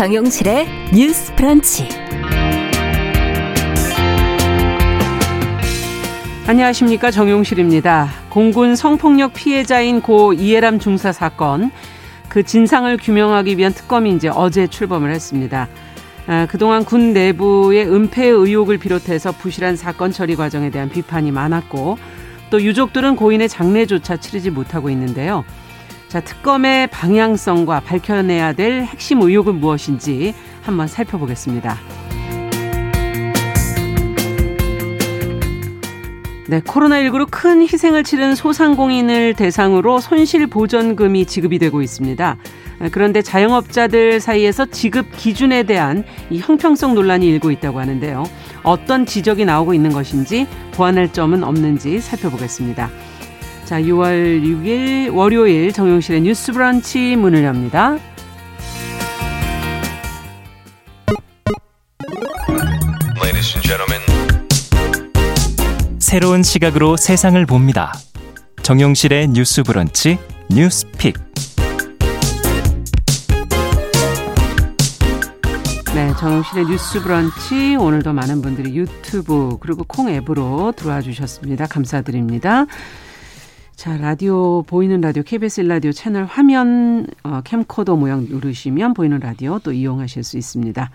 정용실의 뉴스 프런치. 안녕하십니까 정용실입니다. 공군 성폭력 피해자인 고 이해람 중사 사건 그 진상을 규명하기 위한 특검이 이제 어제 출범을 했습니다. 아, 그동안 군 내부의 은폐 의혹을 비롯해서 부실한 사건 처리 과정에 대한 비판이 많았고 또 유족들은 고인의 장례조차 치르지 못하고 있는데요. 자, 특검의 방향성과 밝혀내야 될 핵심 의혹은 무엇인지 한번 살펴보겠습니다. 네, 코로나19로 큰 희생을 치른 소상공인을 대상으로 손실보전금이 지급이 되고 있습니다. 그런데 자영업자들 사이에서 지급 기준에 대한 이 형평성 논란이 일고 있다고 하는데요. 어떤 지적이 나오고 있는 것인지 보완할 점은 없는지 살펴보겠습니다. 자, 6월 6일 월요일 정용실의 뉴스 브런치 문을 엽니다. 새로운 시각으로 세상을 봅니다. 정용실의 뉴스 브런치 뉴스 픽. 네, 정용실의 뉴스 브런치 오늘도 많은 분들이 유튜브 그리고 콩 앱으로 들어와 주셨습니다. 감사드립니다. 자, 라디오 보이는 라디오 KBS 라디오 채널 화면 어, 캠코더 모양 누르시면 보이는 라디오 또 이용하실 수 있습니다.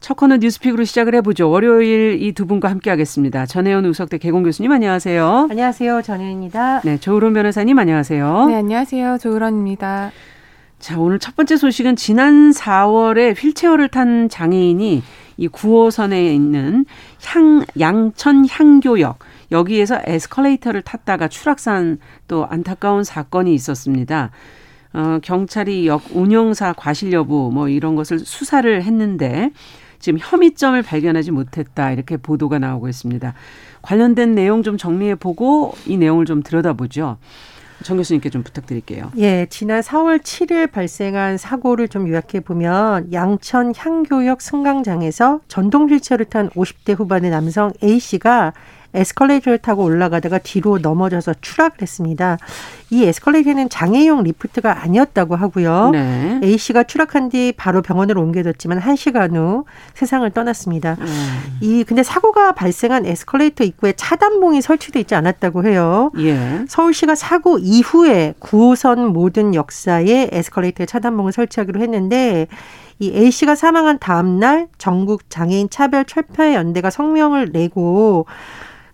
첫 코너 뉴스픽으로 시작을 해보죠. 월요일 이 두 분과 함께하겠습니다. 전혜연 우석대 개공 교수님 안녕하세요. 안녕하세요. 전혜연입니다. 네, 조으론 변호사님 안녕하세요. 네, 안녕하세요. 조으론입니다. 자, 오늘 첫 번째 소식은 지난 4월에 휠체어를 탄 장애인이 이 9호선에 있는 향, 양천 향교역, 여기에서 에스컬레이터를 탔다가 추락산 또 안타까운 사건이 있었습니다. 어, 경찰이 역 운영사 과실 여부 뭐 이런 것을 수사를 했는데 지금 혐의점을 발견하지 못했다 이렇게 보도가 나오고 있습니다. 관련된 내용 좀 정리해 보고 이 내용을 좀 들여다보죠. 정 교수님께 좀 부탁드릴게요. 예, 지난 4월 7일 발생한 사고를 좀 요약해 보면 양천 향교역 승강장에서 전동 휠체어를 탄 50대 후반의 남성 A 씨가 에스컬레이터를 타고 올라가다가 뒤로 넘어져서 추락을 했습니다. 이 에스컬레이터는 장애용 리프트가 아니었다고 하고요. 네. A 씨가 추락한 뒤 바로 병원으로 옮겨졌지만 한 시간 후 세상을 떠났습니다. 음. 이 근데 사고가 발생한 에스컬레이터 입구에 차단봉이 설치돼 있지 않았다고 해요. 예. 서울시가 사고 이후에 9호선 모든 역사에 에스컬레이터에 차단봉을 설치하기로 했는데 이 A 씨가 사망한 다음 날 전국 장애인 차별 철폐 연대가 성명을 내고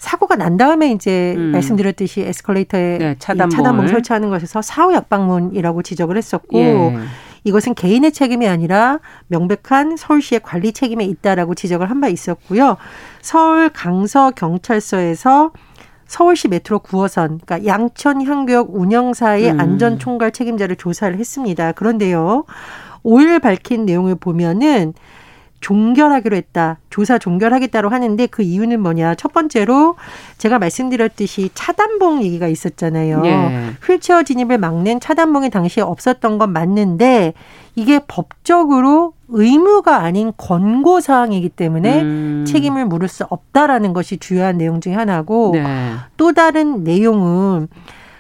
사고가 난 다음에 이제 음. 말씀드렸듯이 에스컬레이터에 네, 차단봉. 차단봉 설치하는 것에서 사후 약방문이라고 지적을 했었고 예. 이것은 개인의 책임이 아니라 명백한 서울시의 관리 책임에 있다라고 지적을 한 바 있었고요. 서울 강서 경찰서에서 서울시 메트로 9호선, 그러니까 양천 향교역 운영사의 음. 안전 총괄 책임자를 조사를 했습니다. 그런데요. 5일 밝힌 내용을 보면은 종결하기로 했다. 조사 종결하겠다고 하는데 그 이유는 뭐냐. 첫 번째로 제가 말씀드렸듯이 차단봉 얘기가 있었잖아요. 예. 휠체어 진입을 막는 차단봉이 당시에 없었던 건 맞는데 이게 법적으로 의무가 아닌 권고 사항이기 때문에 음. 책임을 물을 수 없다라는 것이 주요한 내용 중에 하나고 네. 또 다른 내용은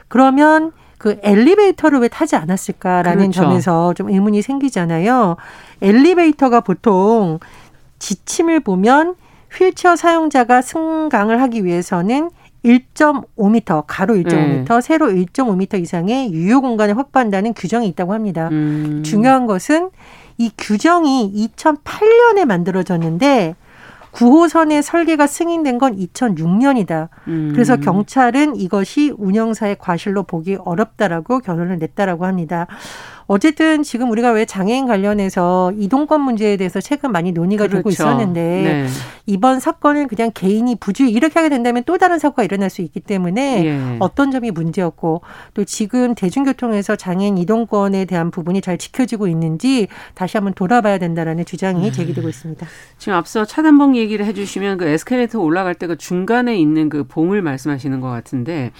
그러면 그 엘리베이터를 왜 타지 않았을까라는 그렇죠. 점에서 좀 의문이 생기잖아요. 엘리베이터가 보통 지침을 보면 휠체어 사용자가 승강을 하기 위해서는 1.5m, 가로 1.5m, 음. 세로 1.5m 이상의 유효 공간을 확보한다는 규정이 있다고 합니다. 음. 중요한 것은 이 규정이 2008년에 만들어졌는데 9호선의 설계가 승인된 건 2006년이다. 음. 그래서 경찰은 이것이 운영사의 과실로 보기 어렵다라고 결론을 냈다라고 합니다. 어쨌든 지금 우리가 왜 장애인 관련해서 이동권 문제에 대해서 최근 많이 논의가 그렇죠. 되고 있었는데 네. 이번 사건은 그냥 개인이 부주의 이렇게 하게 된다면 또 다른 사고가 일어날 수 있기 때문에 예. 어떤 점이 문제였고 또 지금 대중교통에서 장애인 이동권에 대한 부분이 잘 지켜지고 있는지 다시 한번 돌아봐야 된다라는 주장이 음. 제기되고 있습니다. 지금 앞서 차단봉 얘기를 해주시면 그 에스컬레이터 올라갈 때 그 중간에 있는 그 봉을 말씀하시는 것 같은데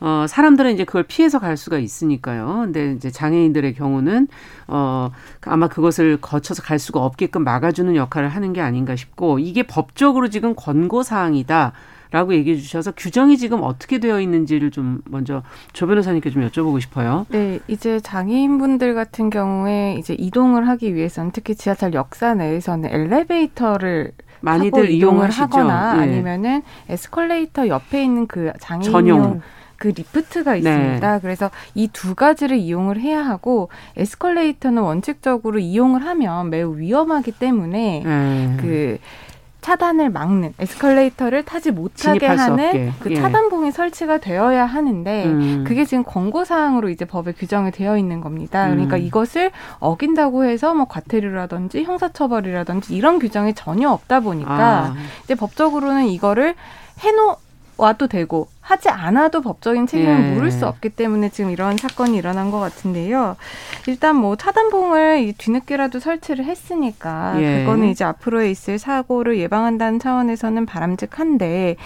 어, 사람들은 이제 그걸 피해서 갈 수가 있으니까요. 근데 이제 장애인들의 경우는 어, 아마 그것을 거쳐서 갈 수가 없게끔 막아주는 역할을 하는 게 아닌가 싶고 이게 법적으로 지금 권고 사항이다. 라고 얘기해 주셔서 규정이 지금 어떻게 되어 있는지를 좀 먼저 조 변호사님께 좀 여쭤보고 싶어요. 네, 이제 장애인분들 같은 경우에 이제 이동을 하기 위해서는 특히 지하철 역사 내에서는 엘리베이터를 많이들 이용을 하거나 예. 아니면은 에스컬레이터 옆에 있는 그 장애인용 전용. 그 리프트가 네. 있습니다. 네. 그래서 이 두 가지를 이용을 해야 하고 에스컬레이터는 원칙적으로 이용을 하면 매우 위험하기 때문에 네. 그 차단을 막는 에스컬레이터를 타지 못하게 하는 그 예. 차단봉이 설치가 되어야 하는데 음. 그게 지금 권고 사항으로 이제 법에 규정이 되어 있는 겁니다. 그러니까 음. 이것을 어긴다고 해서 뭐 과태료라든지 형사처벌이라든지 이런 규정이 전혀 없다 보니까 아. 이제 법적으로는 이거를 해놓 와도 되고 하지 않아도 법적인 책임을 예. 물을 수 없기 때문에 지금 이런 사건이 일어난 것 같은데요. 일단 뭐 차단봉을 뒤늦게라도 설치를 했으니까 예. 그거는 이제 앞으로에 있을 사고를 예방한다는 차원에서는 바람직한데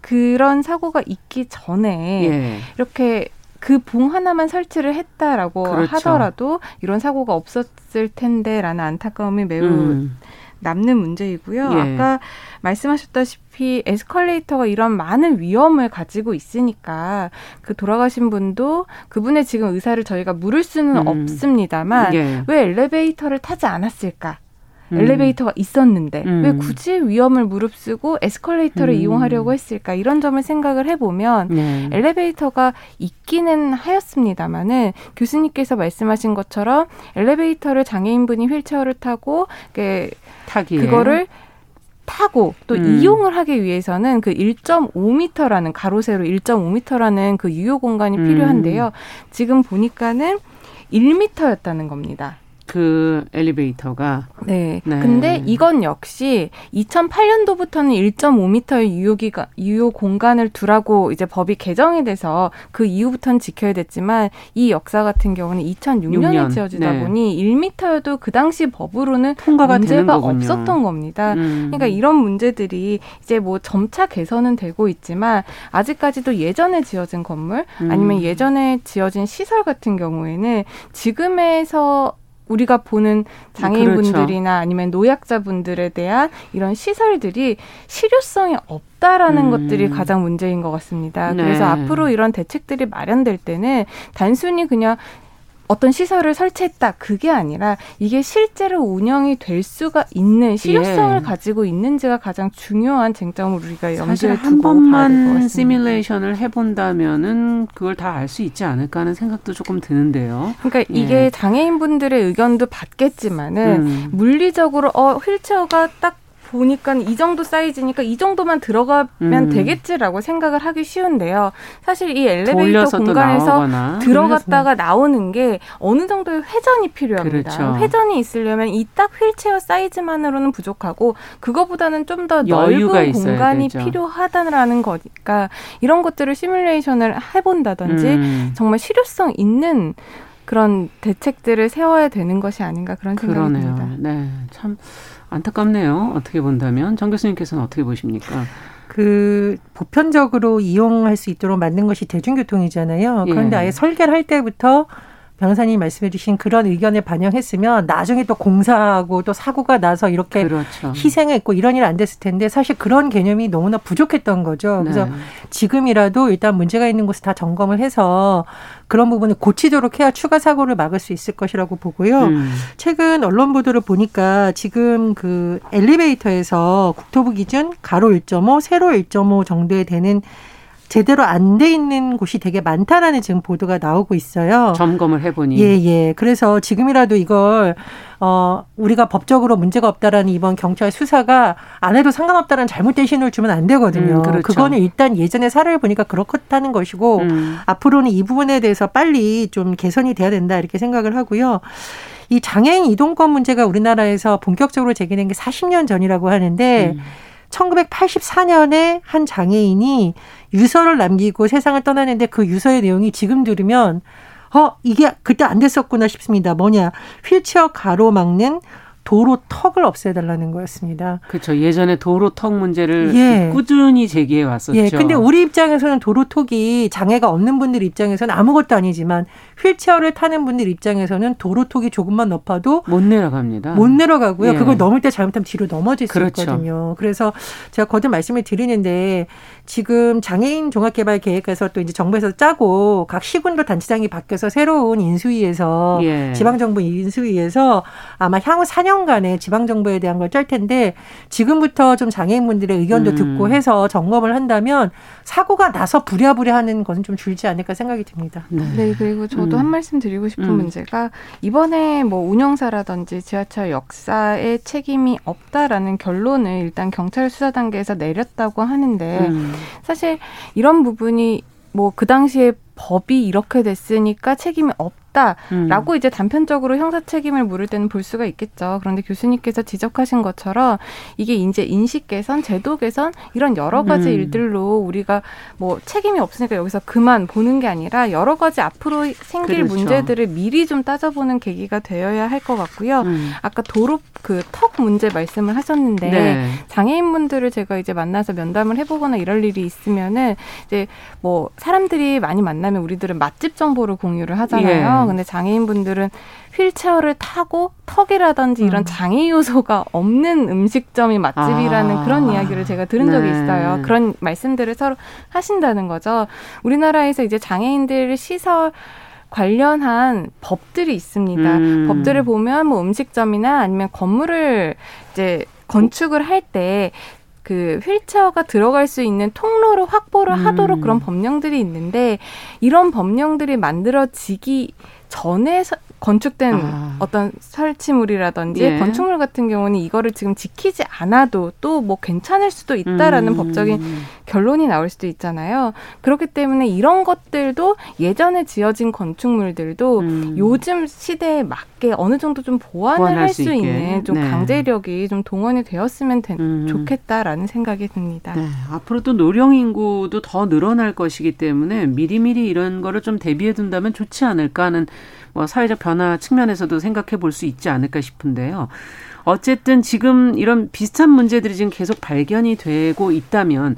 그런 사고가 있기 전에 예. 이렇게 그봉 하나만 설치를 했다라고 그렇죠. 하더라도 이런 사고가 없었을 텐데라는 안타까움이 매우 음. 남는 문제이고요. 예. 아까 말씀하셨다시피 에스컬레이터가 이런 많은 위험을 가지고 있으니까 그 돌아가신 분도 그분의 지금 의사를 저희가 물을 수는 음. 없습니다만 예. 왜 엘리베이터를 타지 않았을까? 음. 엘리베이터가 있었는데 음. 왜 굳이 위험을 무릅쓰고 에스컬레이터를 음. 이용하려고 했을까 이런 점을 생각을 해보면 네. 엘리베이터가 있기는 하였습니다마는 교수님께서 말씀하신 것처럼 엘리베이터를 장애인분이 휠체어를 타고 타기에. 그거를 타고 또 음. 이용을 하기 위해서는 그 1.5m라는 가로 세로 1.5m라는 그 유효 공간이 음. 필요한데요. 지금 보니까는 1m였다는 겁니다. 그 엘리베이터가 네. 네. 근데 이건 역시 2008년도부터는 1.5m의 유효기가 유효 공간을 두라고 이제 법이 개정이 돼서 그 이후부터는 지켜야 됐지만 이 역사 같은 경우는 2006년에 6년. 지어지다 네. 보니 1m여도 그 당시 법으로는 통과가 문제가 없었던 겁니다. 음. 그러니까 이런 문제들이 이제 뭐 점차 개선은 되고 있지만 아직까지도 예전에 지어진 건물 아니면 음. 예전에 지어진 시설 같은 경우에는 지금에서 우리가 보는 장애인분들이나 그렇죠. 아니면 노약자분들에 대한 이런 시설들이 실효성이 없다라는 음. 것들이 가장 문제인 것 같습니다. 네. 그래서 앞으로 이런 대책들이 마련될 때는 단순히 그냥 어떤 시설을 설치했다 그게 아니라 이게 실제로 운영이 될 수가 있는 실효성을 예. 가지고 있는지가 가장 중요한 쟁점을 우리가 염두에 두고 한 번만 시뮬레이션을 해본다면은 그걸 다 알 수 있지 않을까 하는 생각도 조금 드는데요. 그러니까 예. 이게 장애인분들의 의견도 받겠지만은 음. 물리적으로 어 휠체어가 딱 보니까 이 정도 사이즈니까 이 정도만 들어가면 음. 되겠지라고 생각을 하기 쉬운데요. 사실 이 엘리베이터 공간에서 들어갔다가 나오는 게 어느 정도의 회전이 필요합니다. 그렇죠. 회전이 있으려면 이 딱 휠체어 사이즈만으로는 부족하고 그거보다는 좀 더 넓은 공간이 되죠. 필요하다는 거니까 이런 것들을 시뮬레이션을 해본다든지 음. 정말 실효성 있는 그런 대책들을 세워야 되는 것이 아닌가 그런 생각이 그러네요. 듭니다. 네, 참 안타깝네요. 어떻게 본다면 정 교수님께서는 어떻게 보십니까? 그 보편적으로 이용할 수 있도록 만든 것이 대중교통이잖아요. 그런데 예. 아예 설계를 할 때부터 변호사님이 말씀해 주신 그런 의견을 반영했으면 나중에 또 공사하고 또 사고가 나서 이렇게 그렇죠. 희생했고 이런 일 안 됐을 텐데 사실 그런 개념이 너무나 부족했던 거죠. 그래서 네. 지금이라도 일단 문제가 있는 곳을 다 점검을 해서 그런 부분을 고치도록 해야 추가 사고를 막을 수 있을 것이라고 보고요. 음. 최근 언론 보도를 보니까 지금 그 엘리베이터에서 국토부 기준 가로 1.5, 세로 1.5 정도에 되는 제대로 안 돼 있는 곳이 되게 많다라는 지금 보도가 나오고 있어요. 점검을 해보니. 예, 예. 그래서 지금이라도 이걸 어 우리가 법적으로 문제가 없다라는 이번 경찰 수사가 안 해도 상관없다라는 잘못된 신호를 주면 안 되거든요. 음, 그렇죠. 그거는 일단 예전에 사례를 보니까 그렇다는 것이고 음. 앞으로는 이 부분에 대해서 빨리 좀 개선이 돼야 된다 이렇게 생각을 하고요. 이 장애인 이동권 문제가 우리나라에서 본격적으로 제기된 게 40년 전이라고 하는데 음. 1984년에 한 장애인이 유서를 남기고 세상을 떠나는데 그 유서의 내용이 지금 들으면 어 이게 그때 안 됐었구나 싶습니다. 뭐냐 휠체어 가로 막는 도로 턱을 없애달라는 거였습니다. 그렇죠. 예전에 도로 턱 문제를 예. 꾸준히 제기해 왔었죠. 예. 근데 우리 입장에서는 도로 턱이 장애가 없는 분들 입장에서는 아무것도 아니지만 휠체어를 타는 분들 입장에서는 도로 턱이 조금만 높아도 못 내려갑니다. 못 내려가고요. 예. 그걸 넘을 때 잘못하면 뒤로 넘어질 수 그렇죠. 있거든요. 그래서 제가 거듭 말씀을 드리는데 지금 장애인 종합개발 계획에서 또 이제 정부에서 짜고 각 시군도 단체장이 바뀌어서 새로운 인수위에서 예. 지방정부 인수위에서 아마 향후 4년간의 지방정부에 대한 걸 짤 텐데 지금부터 좀 장애인분들의 의견도 음. 듣고 해서 점검을 한다면 사고가 나서 부랴부랴 하는 것은 좀 줄지 않을까 생각이 듭니다. 네, 네 그리고 저도 음. 한 말씀 드리고 싶은 음. 문제가 이번에 뭐 운영사라든지 지하철 역사에 책임이 없다라는 결론을 일단 경찰 수사 단계에서 내렸다고 하는데 음. 사실 이런 부분이 뭐 그 당시에 법이 이렇게 됐으니까 책임이 없 없다라고 음. 이제 단편적으로 형사 책임을 물을 때는 볼 수가 있겠죠. 그런데 교수님께서 지적하신 것처럼 이게 이제 인식 개선, 제도 개선 이런 여러 가지 음. 일들로 우리가 뭐 책임이 없으니까 여기서 그만 보는 게 아니라 여러 가지 앞으로 생길 그렇죠. 문제들을 미리 좀 따져보는 계기가 되어야 할 것 같고요. 음. 아까 도로 그 턱 문제 말씀을 하셨는데 네. 장애인분들을 제가 이제 만나서 면담을 해보거나 이럴 일이 있으면은 이제 뭐 사람들이 많이 만나면 우리들은 맛집 정보를 공유를 하잖아요. 예. 근데 장애인분들은 휠체어를 타고 턱이라든지 이런 음. 장애 요소가 없는 음식점이 맛집이라는 아. 그런 이야기를 제가 들은 적이 네. 있어요. 그런 말씀들을 서로 하신다는 거죠. 우리나라에서 이제 장애인들 시설 관련한 법들이 있습니다. 음. 법들을 보면 뭐 음식점이나 아니면 건물을 이제 건축을 할 때 그 휠체어가 들어갈 수 있는 통로를 확보를 음. 하도록 그런 법령들이 있는데 이런 법령들이 만들어지기 전에 건축된 아. 어떤 설치물이라든지 예. 건축물 같은 경우는 이거를 지금 지키지 않아도 또 뭐 괜찮을 수도 있다라는 음. 법적인 결론이 나올 수도 있잖아요. 그렇기 때문에 이런 것들도 예전에 지어진 건축물들도 음. 요즘 시대에 맞게 어느 정도 좀 보완을 할 수 있는 좀 네. 강제력이 좀 동원이 되었으면 된, 음. 좋겠다라는 생각이 듭니다. 네. 앞으로 또 노령 인구도 더 늘어날 것이기 때문에 미리미리 이런 거를 좀 대비해 둔다면 좋지 않을까 하는 뭐 사회적 변화 측면에서도 생각해 볼 수 있지 않을까 싶은데요. 어쨌든 지금 이런 비슷한 문제들이 지금 계속 발견이 되고 있다면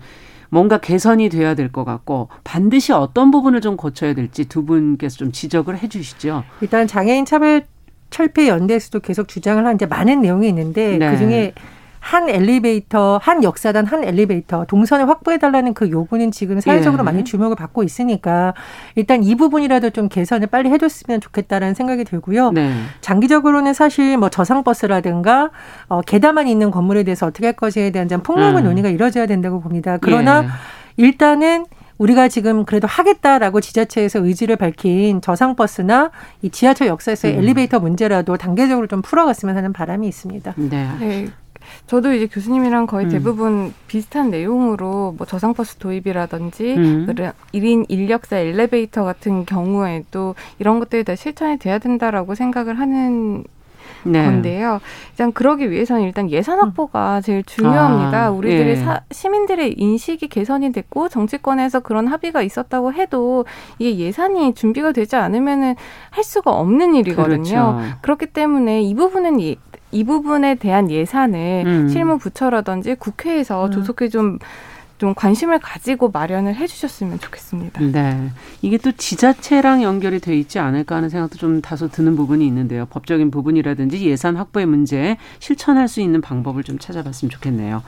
뭔가 개선이 돼야 될 것 같고 반드시 어떤 부분을 좀 고쳐야 될지 두 분께서 좀 지적을 해 주시죠. 일단 장애인 차별 철폐 연대에서도 계속 주장을 한 이제 많은 내용이 있는데 네. 그중에 한 엘리베이터, 한 역사단, 한 엘리베이터 동선을 확보해달라는 그 요구는 지금 사회적으로 예. 많이 주목을 받고 있으니까 일단 이 부분이라도 좀 개선을 빨리 해줬으면 좋겠다라는 생각이 들고요. 네. 장기적으로는 사실 뭐 저상버스라든가 어, 계단만 있는 건물에 대해서 어떻게 할 것에 대한 좀 폭넓은 음. 논의가 이루어져야 된다고 봅니다. 그러나 예. 일단은 우리가 지금 그래도 하겠다라고 지자체에서 의지를 밝힌 저상버스나 이 지하철 역사에서의 음. 엘리베이터 문제라도 단계적으로 좀 풀어갔으면 하는 바람이 있습니다. 네. 네. 저도 이제 교수님이랑 거의 음. 대부분 비슷한 내용으로 뭐 저상버스 도입이라든지 음. 1인 인력사 엘리베이터 같은 경우에도 이런 것들이 다 실천이 돼야 된다라고 생각을 하는 네. 건데요. 일단 그러기 위해서는 일단 예산 음. 확보가 제일 중요합니다. 아, 우리들의 예. 사, 시민들의 인식이 개선이 됐고 정치권에서 그런 합의가 있었다고 해도 이게 예산이 준비가 되지 않으면은 할 수가 없는 일이거든요. 그렇죠. 그렇기 때문에 이 부분은 이, 이 부분에 대한 예산을 음. 실무 부처라든지 국회에서 음. 조속히 좀, 좀 관심을 가지고 마련을 해주셨으면 좋겠습니다. 네. 이게 또 지자체랑 연결이 돼 있지 않을까 하는 생각도 좀 다소 드는 부분이 있는데요. 법적인 부분이라든지 예산 확보의 문제 실천할 수 있는 방법을 좀 찾아봤으면 좋겠네요.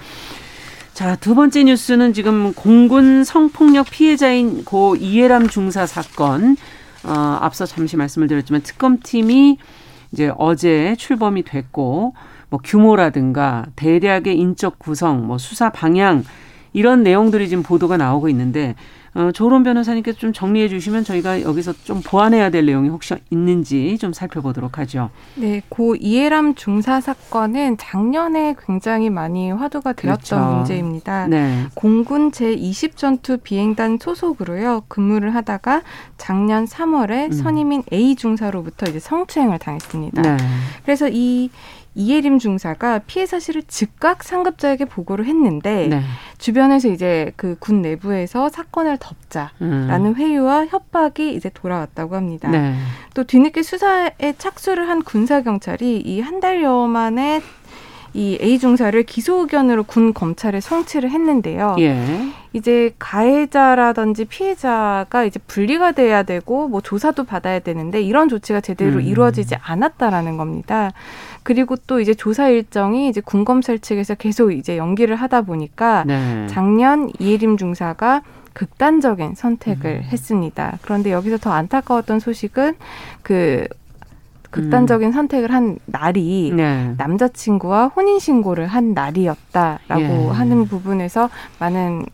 자, 두 번째 뉴스는 지금 공군 성폭력 피해자인 고 이해람 중사 사건, 어, 앞서 잠시 말씀을 드렸지만 특검팀이 이제 어제 출범이 됐고 뭐 규모라든가 대략의 인적 구성, 뭐 수사 방향 이런 내용들이 지금 보도가 나오고 있는데 어, 조론 변호사님께서 좀 정리해 주시면 저희가 여기서 좀 보완해야 될 내용이 혹시 있는지 좀 살펴보도록 하죠. 네, 고 이해람 중사 사건은 작년에 굉장히 많이 화두가 되었던 그렇죠. 문제입니다. 네. 공군 제20 전투 비행단 소속으로요 근무를 하다가 작년 3월에 음. 선임인 A 중사로부터 이제 성추행을 당했습니다. 네. 그래서 이 이예림 중사가 피해 사실을 즉각 상급자에게 보고를 했는데 네. 주변에서 이제 그 군 내부에서 사건을 덮자라는 음. 회유와 협박이 이제 돌아왔다고 합니다. 네. 또 뒤늦게 수사에 착수를 한 군사 경찰이 이 한 달여 만에 이 A 중사를 기소 의견으로 군 검찰에 송치를 했는데요. 예. 이제 가해자라든지 피해자가 이제 분리가 돼야 되고 뭐 조사도 받아야 되는데 이런 조치가 제대로 음. 이루어지지 않았다라는 겁니다. 그리고 또 이제 조사 일정이 이제 군검찰 측에서 계속 이제 연기를 하다 보니까 네. 작년 이혜림 중사가 극단적인 선택을 음. 했습니다. 그런데 여기서 더 안타까웠던 소식은 그 극단적인 음. 선택을 한 날이 네. 남자친구와 혼인신고를 한 날이었다라고 예. 하는 부분에서 많은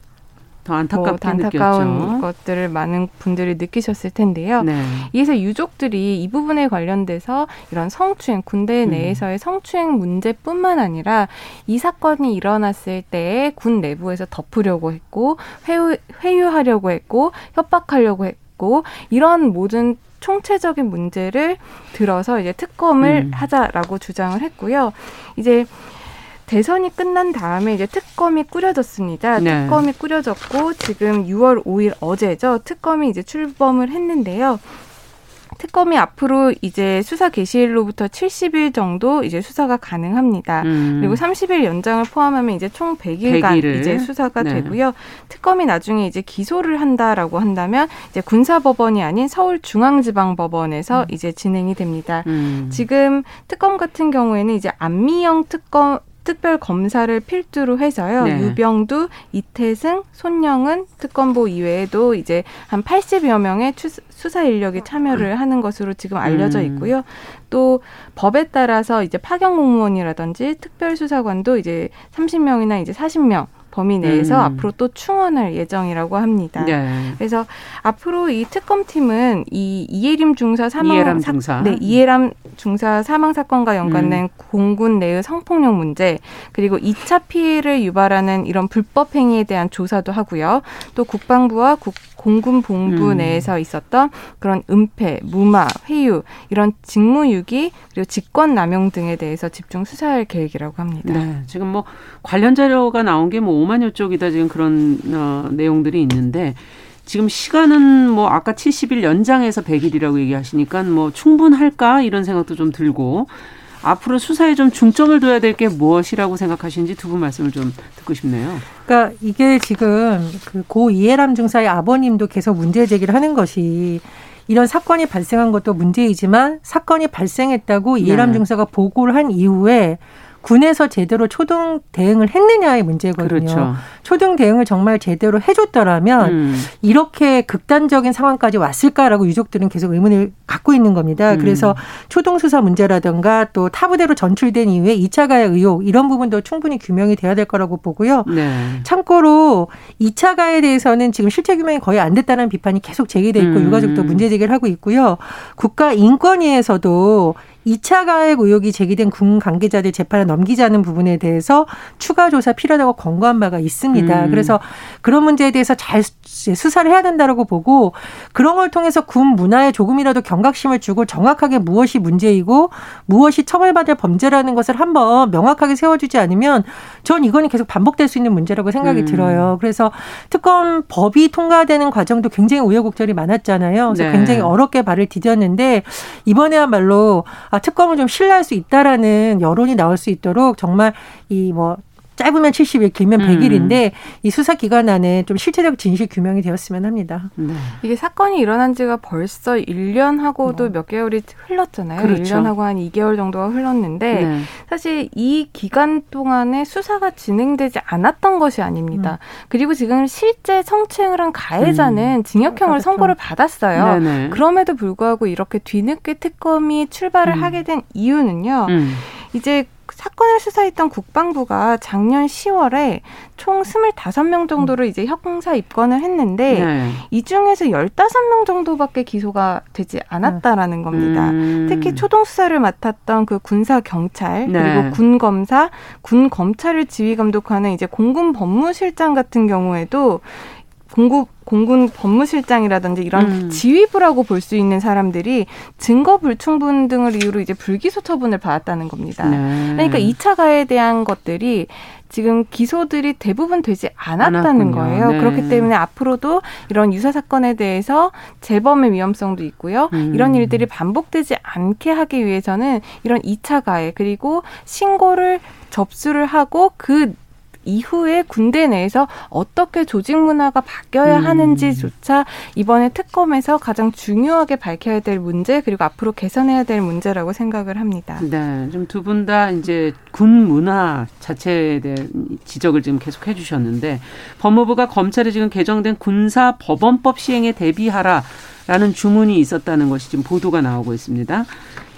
더 안타깝게 뭐 안타까운 느꼈죠. 것들을 많은 분들이 느끼셨을 텐데요. 네. 이에서 유족들이 이 부분에 관련돼서 이런 성추행 군대 음. 내에서의 성추행 문제뿐만 아니라 이 사건이 일어났을 때 군 내부에서 덮으려고 했고 회유, 회유하려고 했고 협박하려고 했고 이런 모든 총체적인 문제를 들어서 이제 특검을 음. 하자라고 주장을 했고요. 이제 대선이 끝난 다음에 이제 특검이 꾸려졌습니다. 네. 특검이 꾸려졌고 지금 6월 5일 어제죠. 특검이 이제 출범을 했는데요. 특검이 앞으로 이제 수사 개시일로부터 70일 정도 이제 수사가 가능합니다. 음. 그리고 30일 연장을 포함하면 이제 총 100일간 100일을. 이제 수사가 네. 되고요. 특검이 나중에 이제 기소를 한다라고 한다면 이제 군사법원이 아닌 서울중앙지방법원에서 음. 이제 진행이 됩니다. 음. 지금 특검 같은 경우에는 이제 안미영 특검 특별 검사를 필두로 해서요. 네. 유병두, 이태승, 손영은 특검보 이외에도 이제 한 80여 명의 수사 인력이 참여를 하는 것으로 지금 알려져 음. 있고요. 또 법에 따라서 이제 파견 공무원이라든지 특별 수사관도 이제 30명이나 이제 40명 범위 내에서 음. 앞으로 또 충원할 예정이라고 합니다. 네. 그래서 앞으로 이 특검팀은 이 이해림 중사 사망 이해람 중사 네, 이해람 중사 사망 사건과 연관된 음. 공군 내의 성폭력 문제 그리고 2차 피해를 유발하는 이런 불법 행위에 대한 조사도 하고요. 또 국방부와 국 공군 본부 음. 내에서 있었던 그런 은폐, 무마, 회유 이런 직무유기 그리고 직권 남용 등에 대해서 집중 수사할 계획이라고 합니다. 네, 지금 뭐 관련 자료가 나온 게 뭐 5만여 쪽이다 지금 그런 어, 내용들이 있는데 지금 시간은 뭐 아까 70일 연장해서 100일이라고 얘기하시니까 뭐 충분할까 이런 생각도 좀 들고 앞으로 수사에 좀 중점을 둬야 될 게 무엇이라고 생각하시는지 두 분 말씀을 좀 듣고 싶네요. 그러니까 이게 지금 그 고 이해람 중사의 아버님도 계속 문제 제기를 하는 것이 이런 사건이 발생한 것도 문제이지만 사건이 발생했다고 이해람 네. 중사가 보고를 한 이후에 군에서 제대로 초등 대응을 했느냐의 문제거든요. 그렇죠. 초등 대응을 정말 제대로 해줬더라면 음. 이렇게 극단적인 상황까지 왔을까라고 유족들은 계속 의문을 갖고 있는 겁니다. 음. 그래서 초등 수사 문제라든가 또 타부대로 전출된 이후에 2차 가해 의혹 이런 부분도 충분히 규명이 돼야 될 거라고 보고요. 네. 참고로 2차 가해에 대해서는 지금 실체 규명이 거의 안 됐다는 비판이 계속 제기돼 있고 음. 유가족도 문제 제기를 하고 있고요. 국가 인권위에서도 2차 가액 의혹이 제기된 군 관계자들 재판에 넘기자는 부분에 대해서 추가 조사 필요하다고 권고한 바가 있습니다. 음. 그래서 그런 문제에 대해서 잘 수사를 해야 된다라고 보고 그런 걸 통해서 군 문화에 조금이라도 경각심을 주고 정확하게 무엇이 문제이고 무엇이 처벌받을 범죄라는 것을 한번 명확하게 세워주지 않으면 전 이거는 계속 반복될 수 있는 문제라고 생각이 음. 들어요. 그래서 특검 법이 통과되는 과정도 굉장히 우여곡절이 많았잖아요. 그래서 네. 굉장히 어렵게 발을 디뎠는데 이번에야말로 아, 특검을 좀 신뢰할 수 있다라는 여론이 나올 수 있도록 정말 이 뭐 짧으면 70일, 길면 100일인데 음. 이 수사 기간 안에 좀 실체적 진실 규명이 되었으면 합니다. 네. 이게 사건이 일어난 지가 벌써 1년 하고도 어. 몇 개월이 흘렀잖아요. 그렇죠. 1년 하고 한 2개월 정도가 흘렀는데 네. 사실 이 기간 동안에 수사가 진행되지 않았던 것이 아닙니다. 음. 그리고 지금 실제 성추행을 한 가해자는 음. 징역형을 그 선고를 받았어요. 네네. 그럼에도 불구하고 이렇게 뒤늦게 특검이 출발을 음. 하게 된 이유는요. 음. 이제 사건을 수사했던 국방부가 작년 10월에 총 25명 정도를 이제 형사 입건을 했는데 네. 이 중에서 15명 정도밖에 기소가 되지 않았다라는 겁니다. 음. 특히 초동 수사를 맡았던 그 군사 경찰 네. 그리고 군 검사, 군 검찰을 지휘 감독하는 이제 공군 법무실장 같은 경우에도 공국 공군 법무실장이라든지 이런 음. 지휘부라고 볼 수 있는 사람들이 증거 불충분 등을 이유로 이제 불기소 처분을 받았다는 겁니다. 네. 그러니까 2차 가해에 대한 것들이 지금 기소들이 대부분 되지 않았다는. 거예요. 네. 그렇기 때문에 앞으로도 이런 유사 사건에 대해서 재범의 위험성도 있고요. 음. 이런 일들이 반복되지 않게 하기 위해서는 이런 2차 가해 그리고 신고를 접수를 하고 그 이후에 군대 내에서 어떻게 조직 문화가 바뀌어야 음. 하는지조차 이번에 특검에서 가장 중요하게 밝혀야 될 문제 그리고 앞으로 개선해야 될 문제라고 생각을 합니다. 네, 좀 두 분 다 이제 군 문화 자체에 대한 지적을 지금 계속 해주셨는데 법무부가 검찰에 지금 개정된 군사 법원법 시행에 대비하라라는 주문이 있었다는 것이 지금 보도가 나오고 있습니다.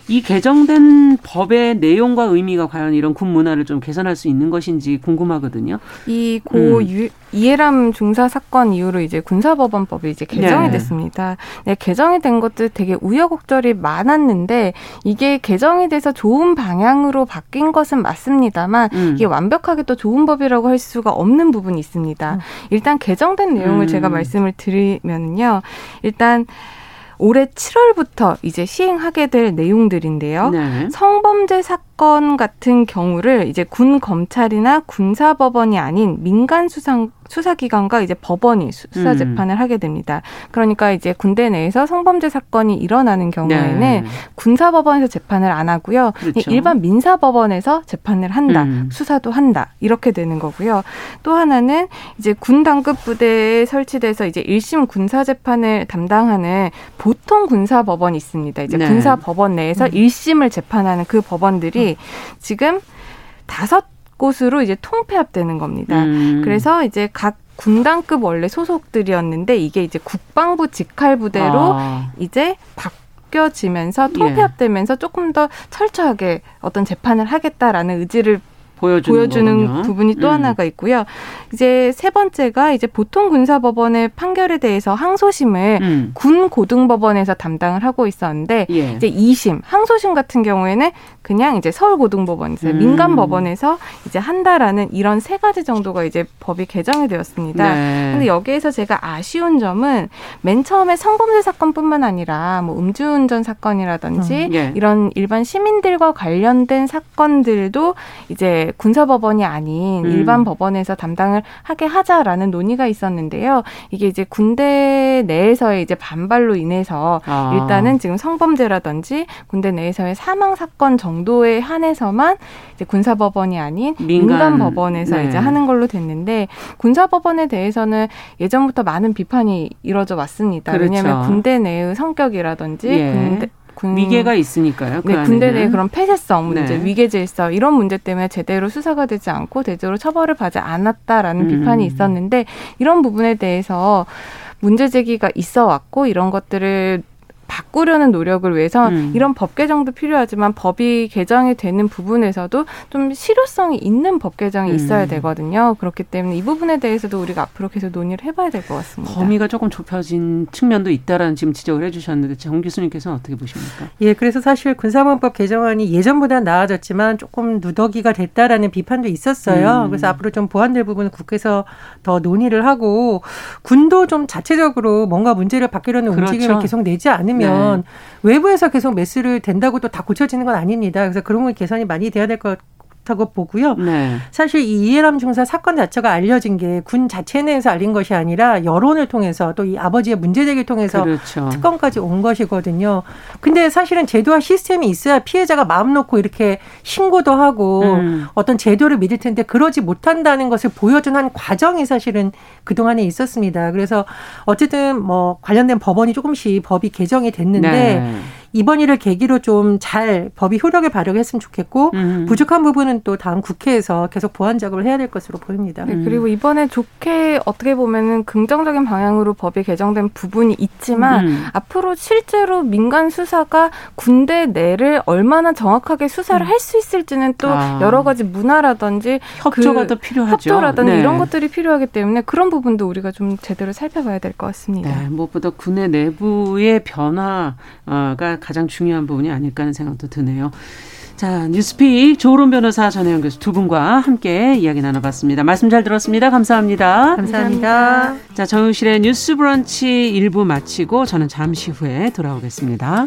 이 개정된 법의 내용과 의미가 과연 이런 군 문화를 좀 개선할 수 있는 것인지 궁금하거든요. 이고 음. 이해람 중사 사건 이후로 이제 군사법원법이 이제 개정이 네. 됐습니다. 네, 개정이 된 것도 되게 우여곡절이 많았는데 이게 개정이 돼서 좋은 방향으로 바뀐 것은 맞습니다만 음. 이게 완벽하게 또 좋은 법이라고 할 수가 없는 부분이 있습니다. 음. 일단 개정된 내용을 제가 음. 말씀을 드리면요. 일단 올해 7월부터 이제 시행하게 될 내용들인데요. 네. 성범죄 사건 같은 경우를 이제 군 검찰이나 군사 법원이 아닌 민간 수상 수사기관과 이제 법원이 수사 음. 재판을 음. 하게 됩니다. 그러니까 이제 군대 내에서 성범죄 사건이 일어나는 경우에는 네. 군사 법원에서 재판을 안 하고요. 그렇죠. 일반 민사 법원에서 재판을 한다. 음. 수사도 한다. 이렇게 되는 거고요. 또 하나는 이제 군 당급 부대에 설치돼서 이제 1심 군사 재판을 담당하는 보통 군사 법원이 있습니다. 이제 네. 군사 법원 내에서 음. 1심을 재판하는 그 법원들이 지금 다섯 곳으로 이제 통폐합되는 겁니다. 음. 그래서 이제 각 군단급 원래 소속들이었는데 이게 이제 국방부 직할 부대로 아. 이제 바뀌어지면서 예. 통폐합되면서 예. 조금 더 철저하게 어떤 재판을 하겠다라는 의지를 보여주는, 보여주는 부분이 또 음. 하나가 있고요. 이제 세 번째가 이제 보통 군사법원의 판결에 대해서 항소심을 음. 군 고등법원에서 담당을 하고 있었는데 예. 이제 2심 항소심 같은 경우에는 그냥 이제 서울 고등법원에서 음. 민간 법원에서 이제 한다라는 이런 세 가지 정도가 이제 법이 개정이 되었습니다. 네. 근데 여기에서 제가 아쉬운 점은 맨 처음에 성범죄 사건뿐만 아니라 뭐 음주운전 사건이라든지 음. 예. 이런 일반 시민들과 관련된 사건들도 이제 군사법원이 아닌 음. 일반 법원에서 담당을 하게 하자라는 논의가 있었는데요. 이게 이제 군대 내에서의 이제 반발로 인해서 아. 일단은 지금 성범죄라든지 군대 내에서의 사망 사건 정도에 한해서만 이제 군사법원이 아닌 민간, 법원에서 네. 이제 하는 걸로 됐는데 군사법원에 대해서는 예전부터 많은 비판이 이루어져 왔습니다. 그렇죠. 왜냐하면 군대 내의 성격이라든지 예. 군대 군 위계가 있으니까요. 그 네, 군대 내 그런 폐쇄성 문제, 네. 위계 질서 이런 문제 때문에 제대로 수사가 되지 않고 제대로 처벌을 받지 않았다라는 음. 비판이 있었는데 이런 부분에 대해서 문제 제기가 있어 왔고 이런 것들을 바꾸려는 노력을 위해서 음. 이런 법 개정도 필요하지만 법이 개정이 되는 부분에서도 좀 실효성이 있는 법 개정이 음. 있어야 되거든요. 그렇기 때문에 이 부분에 대해서도 우리가 앞으로 계속 논의를 해봐야 될 것 같습니다. 범위가 조금 좁혀진 측면도 있다라는 지금 지적을 해주셨는데 정 교수님께서는 어떻게 보십니까? 예, 그래서 사실 군사범법 개정안이 예전보다 나아졌지만 조금 누더기가 됐다라는 비판도 있었어요. 음. 그래서 앞으로 좀 보완될 부분은 국회에서 더 논의를 하고 군도 좀 자체적으로 뭔가 문제를 바뀌려는 그렇죠. 움직임을 계속 내지 않으면 되면 네. 외부에서 계속 매스를 된다고 또 다 고쳐지는 건 아닙니다. 그래서 그런 건 개선이 많이 돼야 될 것 다고 보고요. 네. 사실 이 이해람 중사 사건 자체가 알려진 게 군 자체 내에서 알린 것이 아니라 여론을 통해서 또 이 아버지의 문제 제기를 통해서 그렇죠. 특검까지 온 것이거든요. 근데 사실은 제도와 시스템이 있어야 피해자가 마음 놓고 이렇게 신고도 하고 음. 어떤 제도를 믿을 텐데 그러지 못한다는 것을 보여준 한 과정이 사실은 그동안에 있었습니다. 그래서 어쨌든 뭐 관련된 법원이 조금씩 법이 개정이 됐는데 네. 이번 일을 계기로 좀 잘 법이 효력을 발휘했으면 좋겠고 음. 부족한 부분은 또 다음 국회에서 계속 보완 작업을 해야 될 것으로 보입니다. 네, 그리고 이번에 좋게 어떻게 보면은 긍정적인 방향으로 법이 개정된 부분이 있지만 음. 앞으로 실제로 민간 수사가 군대 내를 얼마나 정확하게 수사를 음. 할수 있을지는 또 아. 여러 가지 문화라든지 협조가 그 더 필요하죠. 협조라든지 네. 이런 것들이 필요하기 때문에 그런 부분도 우리가 좀 제대로 살펴봐야 될 것 같습니다. 네, 무엇보다 군의 내부의 변화가 가장 중요한 부분이 아닐까 하는 생각도 드네요. 자, 뉴스픽 조론 변호사 전혜영 교수 두 분과 함께 이야기 나눠봤습니다. 말씀 잘 들었습니다. 감사합니다. 감사합니다. 감사합니다. 자, 정용실의 뉴스 브런치 1부 마치고 저는 잠시 후에 돌아오겠습니다.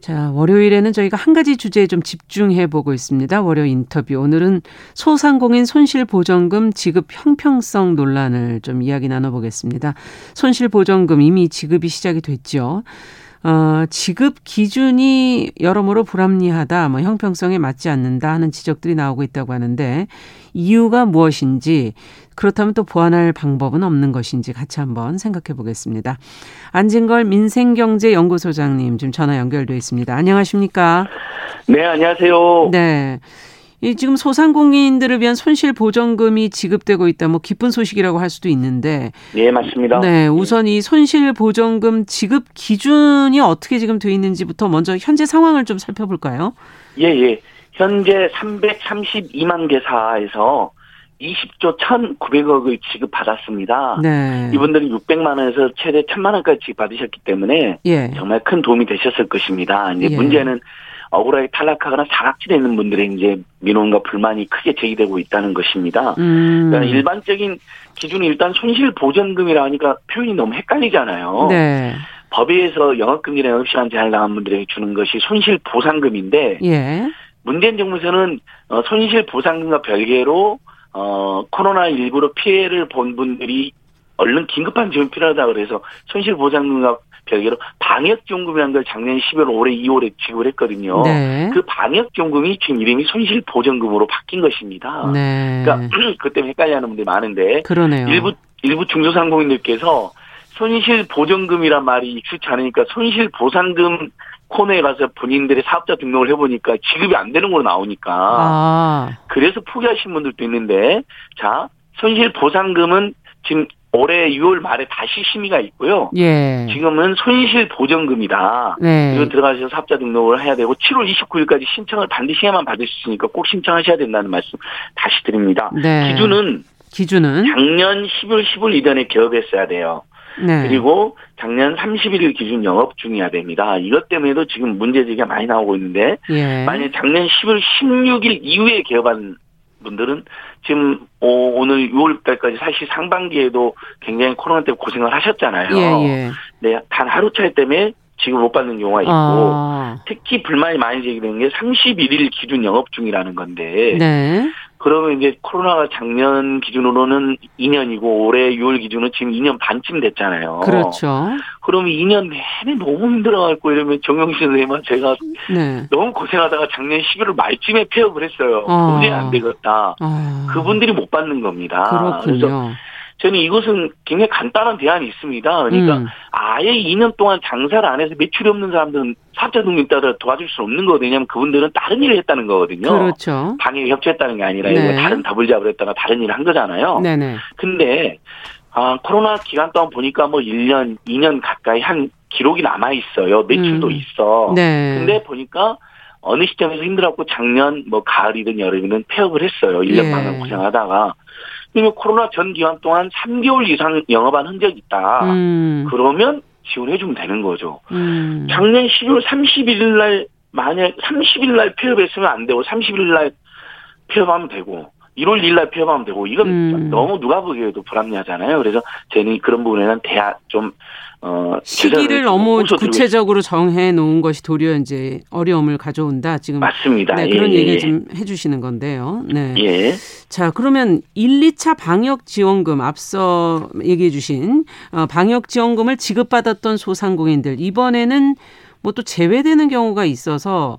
자, 월요일에는 저희가 한 가지 주제에 좀 집중해 보고 있습니다. 월요 인터뷰. 오늘은 소상공인 손실보전금 지급 형평성 논란을 좀 이야기 나눠보겠습니다. 손실보전금 이미 지급이 시작이 됐죠. 어, 지급 기준이 여러모로 불합리하다, 뭐 형평성에 맞지 않는다 하는 지적들이 나오고 있다고 하는데 이유가 무엇인지 그렇다면 또 보완할 방법은 없는 것인지 같이 한번 생각해 보겠습니다. 안진걸 민생경제연구소장님 지금 전화 연결돼 있습니다. 안녕하십니까? 네, 안녕하세요. 네. 이 지금 소상공인들을 위한 손실 보전금이 지급되고 있다. 뭐 기쁜 소식이라고 할 수도 있는데. 네, 맞습니다. 네, 우선 이 손실 보전금 지급 기준이 어떻게 지금 돼 있는지부터 먼저 현재 상황을 좀 살펴볼까요? 예, 예. 현재 332만 개사에서 20조 1,900억을 지급받았습니다. 네. 이분들은 600만 원에서 최대 1,000만 원까지 지급받으셨기 때문에 예. 정말 큰 도움이 되셨을 것입니다. 이제 예. 문제는 억울하게 탈락하거나 사각지대 있는 분들의 이제 민원과 불만이 크게 제기되고 있다는 것입니다. 음. 그러니까 일반적인 기준이 일단 손실 보전금이라 하니까 표현이 너무 헷갈리잖아요. 네. 법에 의해서 영업금지나 영업시간 제한을 당한 분들에게 주는 것이 손실 보상금인데 예. 문재인 정부에서는 어, 손실 보상금과 별개로 어, 코로나 19로 피해를 본 분들이 얼른 긴급한 지원 필요하다 그래서 손실 보상금과 별개로 방역지원금이라는 걸 작년 12월, 올해 2월에 지급을 했거든요. 네. 그 방역지원금이 지금 이름이 손실보전금으로 바뀐 것입니다. 네. 그러니까 그 때문에 헷갈려하는 분들이 많은데 그러네요. 일부 일부 중소상공인들께서 손실보전금이란 말이 익숙치 않으니까 손실보상금 코너에 가서 본인들의 사업자 등록을 해보니까 지급이 안 되는 걸로 나오니까 아. 그래서 포기하신 분들도 있는데 자 손실보상금은 지금 올해 6월 말에 다시 심의가 있고요. 예. 지금은 손실 보전금이다. 네. 이거 들어가셔서 사업자 등록을 해야 되고 7월 29일까지 신청을 반드시 해야만 받을 수 있으니까 꼭 신청하셔야 된다는 말씀 다시 드립니다. 네. 기준은 기준은 작년 10월 10일 이전에 개업했어야 돼요. 네. 그리고 작년 31일 기준 영업 중이어야 됩니다. 이것 때문에도 지금 문제제기가 많이 나오고 있는데 예. 만약 작년 10월 16일 이후에 개업한 분들은 지금 오 늘 6월달까지 사실 상반기에도 굉장히 코로나 때문에 고생을 하셨잖아요. 예, 예. 네, 단 하루 차이 때문에 지금 못 받는 경우가 있고 아. 특히 불만이 많이 제기되는 게 31일 기준 영업 중이라는 건데 네. 그러면 이제 코로나가 작년 기준으로는 2년이고 올해 6월 기준은 지금 2년 반쯤 됐잖아요. 그렇죠. 그러면 2년 내내 너무 힘들어갖고 이러면 정영신 선생님은 제가 네. 너무 고생하다가 작년 11월 말쯤에 폐업을 했어요. 아. 도저히 안 되겠다. 아. 그분들이 못 받는 겁니다. 그렇군요. 저는 이것은 굉장히 간단한 대안이 있습니다. 그러니까 음. 아예 2년 동안 장사를 안 해서 매출이 없는 사람들은 사업자 등록 따라 도와줄 수 없는 거거든요. 왜냐하면 그분들은 다른 일을 했다는 거거든요. 그렇죠. 방역에 협조했다는 게 아니라 네. 다른 더블 잡을 했다가 다른 일을 한 거잖아요. 네네. 근데 아, 코로나 기간 동안 보니까 뭐 1년, 2년 가까이 한 기록이 남아 있어요. 매출도 음. 있어. 네. 근데 보니까 어느 시점에서 힘들었고 작년 뭐 가을이든 여름이든 폐업을 했어요. 1년 예. 반을 고생하다가. 그러면 코로나 전 기간 동안 3개월 이상 영업한 흔적이 있다. 음. 그러면 지원해주면 되는 거죠. 음. 작년 12월 31일 날 만약 30일 날 폐업했으면 안 되고 31일 날 폐업하면 되고 1월 1일 날 폐업하면 되고 이건 음. 너무 누가 보기에도 불합리하잖아요. 그래서 저는 그런 부분에는 대학 좀 어, 시기를 너무 구체적으로 정해 놓은 것이 도리어 이제 어려움을 가져온다. 지금 맞습니다. 네, 그런 예, 얘기를 예. 좀 해주시는 건데요. 네. 예. 자 그러면 1, 2차 방역 지원금 앞서 얘기해주신 어, 방역 지원금을 지급받았던 소상공인들 이번에는 뭐 또 제외되는 경우가 있어서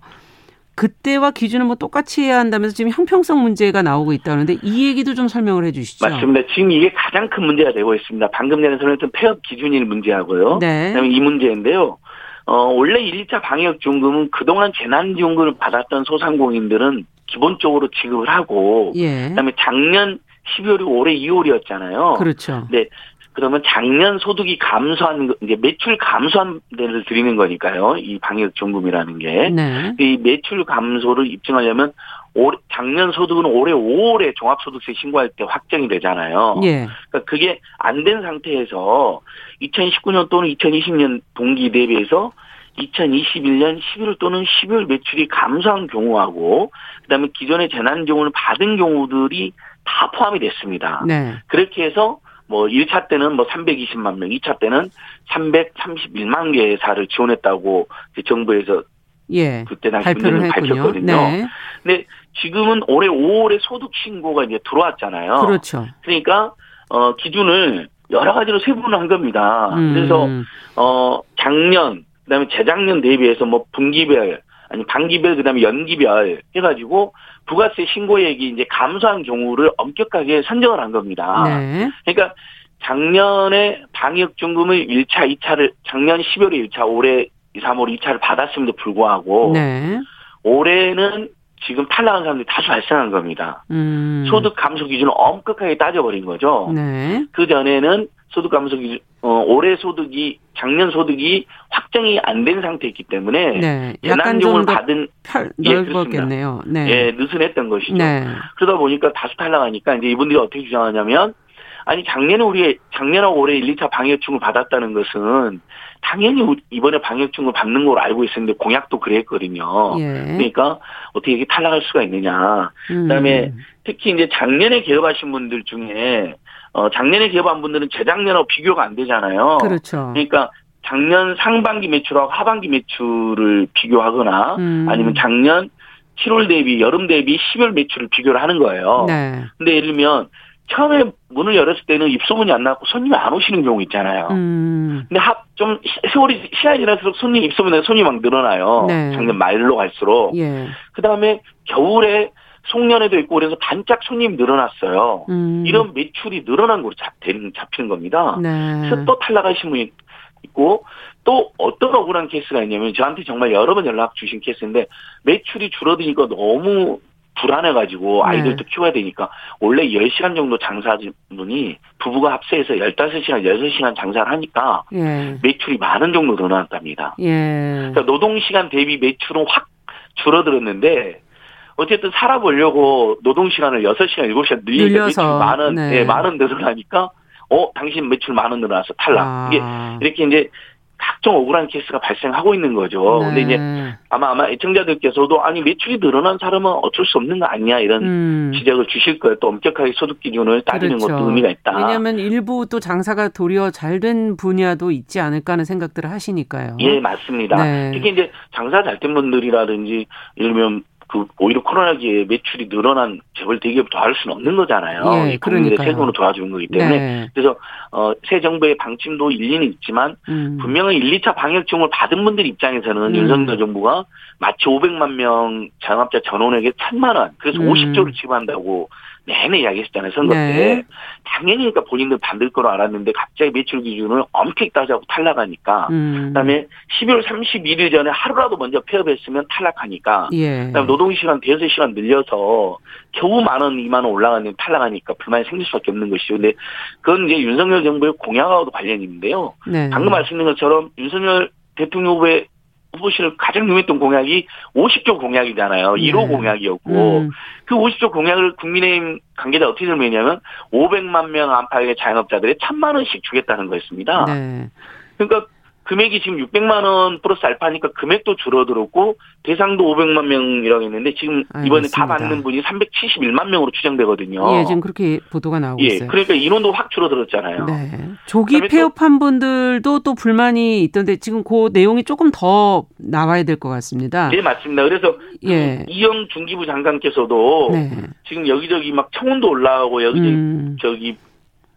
그때와 기준을 뭐 똑같이 해야 한다면서 지금 형평성 문제가 나오고 있다는데 이 얘기도 좀 설명을 해 주시죠. 맞습니다. 지금 이게 가장 큰 문제가 되고 있습니다. 방금 전에 설명했던 폐업 기준일 문제하고요. 네. 그다음에 이 문제인데요. 어, 원래 1차 방역지원금은 그동안 재난지원금을 받았던 소상공인들은 기본적으로 지급을 하고 예. 그 다음에 작년 12월이 올해 2월이었잖아요. 그렇죠. 네. 그러면 작년 소득이 감소한 이제 매출 감소한 데를 드리는 거니까요. 이 방역 지원금이라는 게. 네. 이 매출 감소를 입증하려면 올 작년 소득은 올해 5월에 종합소득세 신고할 때 확정이 되잖아요. 예. 그러니까 그게 안 된 상태에서 2019년 또는 2020년 동기 대비해서 2021년 11월 또는 12월 매출이 감소한 경우하고 그다음에 기존의 재난지원을 받은 경우들이 다 포함이 됐습니다. 네. 그렇게 해서 뭐 1차 때는 뭐 320만 명, 2차 때는 331만 개의 사를 지원했다고 정부에서 예, 그때 당시 발표를 밝혔거든요. 네. 근데 지금은 올해 5월에 소득 신고가 이제 들어왔잖아요. 그렇죠. 그러니까 어 기준을 여러 가지로 세분을 한 겁니다. 음. 그래서 어 작년 그다음에 재작년 대비해서 뭐 분기별 아니 반기별 그다음에 연기별 해가지고 부가세 신고액이 이제 감소한 경우를 엄격하게 선정을 한 겁니다. 네. 그러니까 작년에 방역 중금을 1차, 2차를 작년 12월에 1차, 올해 2, 3월 2차를 받았음에도 불구하고 네. 올해는 지금 탈락한 사람들이 다수 발생한 겁니다. 음. 소득 감소 기준을 엄격하게 따져버린 거죠. 네. 그 전에는 소득 감소 기준, 어, 올해 소득이 작년 소득이 확정이 안 된 상태였기 때문에 네. 재난용을 받은 펼, 넓었겠네요. 예, 네. 예, 느슨했던 것이죠. 네. 그러다 보니까 다수 탈락하니까 이제 이분들이 어떻게 주장하냐면 아니 작년에 우리 작년하고 올해 1, 2차 방역충을 받았다는 것은 당연히 이번에 방역충을 받는 걸로 알고 있었는데 공약도 그랬거든요. 예. 그러니까 어떻게 이게 탈락할 수가 있느냐. 음. 그다음에 특히 이제 작년에 개업하신 분들 중에 어 작년에 개업한 분들은 재작년하고 비교가 안 되잖아요. 그렇죠. 그러니까 작년 상반기 매출하고 하반기 매출을 비교하거나 음. 아니면 작년 7월 대비 여름 대비 10월 매출을 비교를 하는 거예요. 네. 근데 예를 들면 처음에 문을 열었을 때는 입소문이 안 나고 손님이 안 오시는 경우 있잖아요. 음. 근데 합, 좀 세월이, 시간이 지날수록 손님 입소문에 손님이 막 늘어나요. 네. 작년 말로 갈수록. 예. 그 다음에 겨울에 송년회도 있고 그래서 반짝 손님이 늘어났어요. 음. 이런 매출이 늘어난 걸로 잡, 잡히는 겁니다. 네. 그래서 또 탈락하신 분이 있고 또 어떤 억울한 케이스가 있냐면 저한테 정말 여러 번 연락 주신 케이스인데 매출이 줄어드니까 너무 불안해가지고 네. 아이들도 네. 키워야 되니까 원래 10시간 정도 장사하는 분이 부부가 합세해서 15시간, 16시간 장사를 하니까 예. 매출이 만 원 정도 늘어났답니다. 예. 그러니까 노동시간 대비 매출은 확 줄어들었는데 어쨌든 살아보려고 노동시간을 6시간, 7시간 늘리니까 매출 만원, 네. 예, 만원 늘어나니까 어, 당신 매출 만 원 늘어나서 탈락. 아. 이게 이렇게 이제 각종 억울한 케이스가 발생하고 있는 거죠. 네. 근데 이제 아마 아마 애청자들께서도 아니 매출이 늘어난 사람은 어쩔 수 없는 거 아니냐 이런 음. 지적을 주실 거예요. 또 엄격하게 소득 기준을 따지는 그렇죠. 것도 의미가 있다. 왜냐하면 일부 또 장사가 도리어 잘 된 분야도 있지 않을까 하는 생각들을 하시니까요. 예, 맞습니다. 네. 특히 이제 장사 잘 된 분들이라든지 예를 들면 그 오히려 코로나기에 매출이 늘어난 재벌 대기업 도와줄 수는 없는 거잖아요. 예, 국민의 세금으로 도와주는 거기 때문에 네. 그래서 어, 새 정부의 방침도 일리는 있지만 음. 분명히 1, 2차 방역 지원을 받은 분들 입장에서는 음. 윤석열 정부가 마치 500만 명 자영업자 전원에게 1000만 원 그래서 음. 50조를 지급한다고 내내 이야기했잖아요 선거 네. 때 당연히 그러니까 본인들 받을 거로 알았는데 갑자기 매출 기준을 엄격히 따자고 탈락하니까 음. 그다음에 12월 31일 전에 하루라도 먼저 폐업했으면 탈락하니까 예. 그다음에 노동 시간 대여섯 시간 늘려서 겨우 만 원, 이만 원 올라가는 탈락하니까 불만이 생길 수밖에 없는 것이죠. 근데 그건 이제 윤석열 정부의 공약하고도 관련이 있는데요. 네. 방금 말씀드린 것처럼 윤석열 대통령 후보의 후보실 가장 유명했던 공약이 50조 공약이잖아요. 네. 1호 공약이었고 음. 그 50조 공약을 국민의힘 관계자 어떻게 설명했냐면 500만 명 안팎의 자영업자들이 1000만 원씩 주겠다는 거였습니다. 네. 그러니까 금액이 지금 600만 원 플러스 알파니까 금액도 줄어들었고 대상도 500만 명이라고 했는데 지금 알겠습니다. 이번에 다 받는 분이 371만 명으로 추정되거든요. 예, 지금 그렇게 보도가 나오고 예, 있어요. 그러니까 인원도 확 줄어들었잖아요. 네. 조기 폐업한 분들도 또 불만이 있던데 지금 그 내용이 조금 더 나와야 될 것 같습니다. 네, 맞습니다. 그래서 예. 그 이영 중기부 장관께서도 네. 지금 여기저기 막 청원도 올라오고 여기저기 음. 저기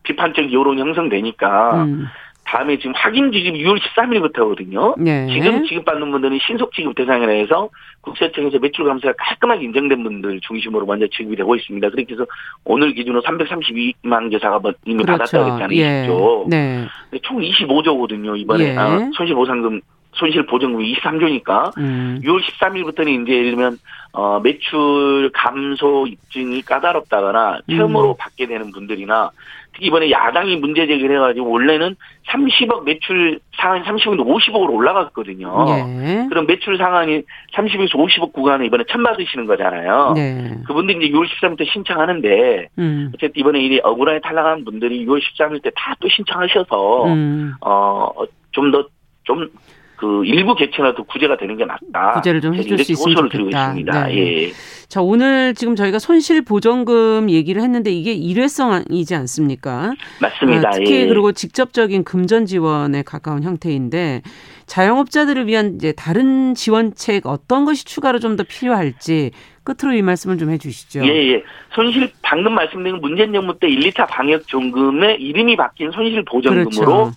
비판적 여론이 형성되니까 음. 다음에 지금 확인 지급 6월 13일부터거든요. 네. 지금 지급받는 분들은 신속 지급 대상이라 해서 국세청에서 매출 감소가 깔끔하게 인정된 분들 중심으로 먼저 지급이 되고 있습니다. 그렇게 해서 오늘 기준으로 332만 개사가 이미 그렇죠. 받았다고 했잖아요. 예. 네. 총 25조거든요. 이번에 예. 아, 손실보상금 손실 보전금이 23조니까 음. 6월 13일부터는 이제 예를 들면 어 매출 감소 입증이 까다롭다거나 처음으로 음. 받게 되는 분들이나 특히 이번에 야당이 문제 제기를 해가지고 원래는 30억 매출 상한이 30억인데 50억으로 올라갔거든요. 네. 그럼 매출 상한이 30억에서 50억 구간에 이번에 천 받으시는 거잖아요. 네. 그분들이 이제 6월 13일 때 신청하는데 음. 어쨌든 이번에 이 억울하게 탈락한 분들이 6월 13일 때 다 또 신청하셔서 음. 어좀 더좀 좀 그 일부 개체라도 구제가 되는 게 낫다. 구제를 좀 해줄 수 있으면 좋겠다. 있습니다. 네. 예. 자 오늘 지금 저희가 손실 보전금 얘기를 했는데 이게 일회성이지 않습니까? 맞습니다. 아, 특히 예. 그리고 직접적인 금전 지원에 가까운 형태인데 자영업자들을 위한 이제 다른 지원책 어떤 것이 추가로 좀 더 필요할지 끝으로 이 말씀을 좀 해주시죠. 예, 예. 손실 방금 말씀드린 문재인 정부 때 1, 2차 방역 종금의 이름이 바뀐 손실 보전금으로 그렇죠.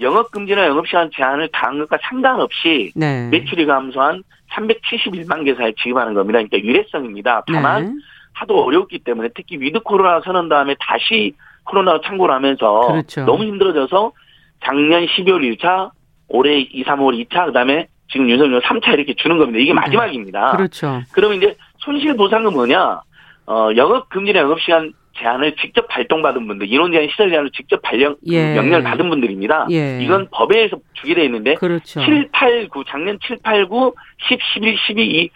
영업 금지나 영업 시간 제한을 당한 것과 상관없이 네. 매출이 감소한 371만 개사에 지급하는 겁니다. 그러니까 위로성입니다. 다만 네. 하도 어렵기 때문에 특히 위드 코로나 선언 다음에 다시 코로나가 창궐을 하면서 그렇죠. 너무 힘들어져서 작년 12월 1차, 올해 2, 3월 2차, 그다음에 지금 윤석열 3차 이렇게 주는 겁니다. 이게 네. 마지막입니다. 그렇죠. 그러면 이제 손실 보상은 뭐냐? 어, 영업 금지나 영업 시간 제한을 직접 발동받은 분들, 인원 제한 시설 제한을 직접 발령 예. 명령을 받은 분들입니다. 예. 이건 법에 의해서 주게 돼 있는데 그렇죠. 7, 8, 9 작년 7, 8, 9, 10, 11, 12 이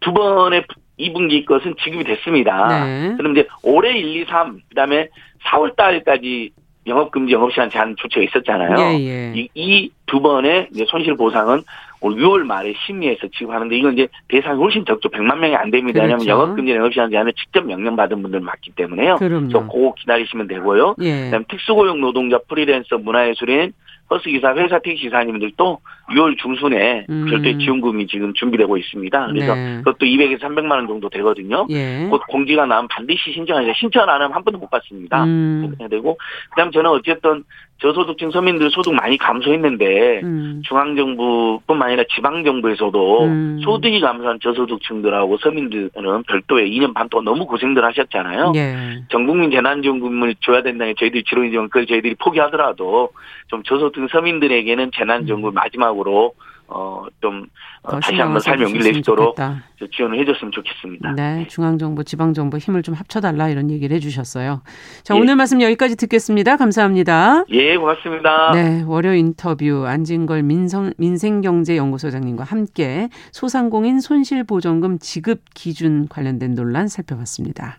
두 번의 2분기 것은 지급이 됐습니다. 네. 그럼 이제 올해 1, 2, 3 그다음에 4월 달까지 영업금지 영업시간 제한 조치가 있었잖아요. 예, 예. 이두 번의 손실 보상은 올 6월 말에 심의해서 지급하는데 이건 이제 대상이 훨씬 적죠. 100만 명이 안 됩니다. 그렇죠. 왜냐하면 영업금지 영업시간 제한을 직접 명령받은 분들 맞기 때문에요. 그럼요. 그거 기다리시면 되고요. 예. 그다음 특수고용 노동자 프리랜서 문화예술인 버스기사, 회사 택시기사님들도 6월 중순에 음. 별도의 지원금이 지금 준비되고 있습니다. 그래서 네. 그것도 200에서 300만 원 정도 되거든요. 예. 곧 공지가 나면 반드시 신청하자. 신청 안 하면 한 번도 못 받습니다. 음. 해야 되고 그다음 저는 어쨌든 저소득층 서민들 소득 많이 감소했는데 음. 중앙정부뿐만 아니라 지방정부에서도 음. 소득이 감소한 저소득층들하고 서민들은 별도의 2년 반 동안 너무 고생들 하셨잖아요. 예. 전국민 재난지원금을 줘야 된다는 저희들이 지원지원 그걸 저희들이 포기하더라도 좀 저소득 서민들에게는 재난지원금 음. 마지막으로 어좀 어, 다시 한번 삶의 용기를 낼 수 있도록 지원을 해줬으면 좋겠습니다. 네, 중앙정부, 지방정부 힘을 좀 합쳐달라 이런 얘기를 해주셨어요. 자, 예. 오늘 말씀 여기까지 듣겠습니다. 감사합니다. 예, 고맙습니다. 네, 월요 인터뷰 안진걸 민성, 민생경제연구소장님과 함께 소상공인 손실보전금 지급 기준 관련된 논란 살펴봤습니다.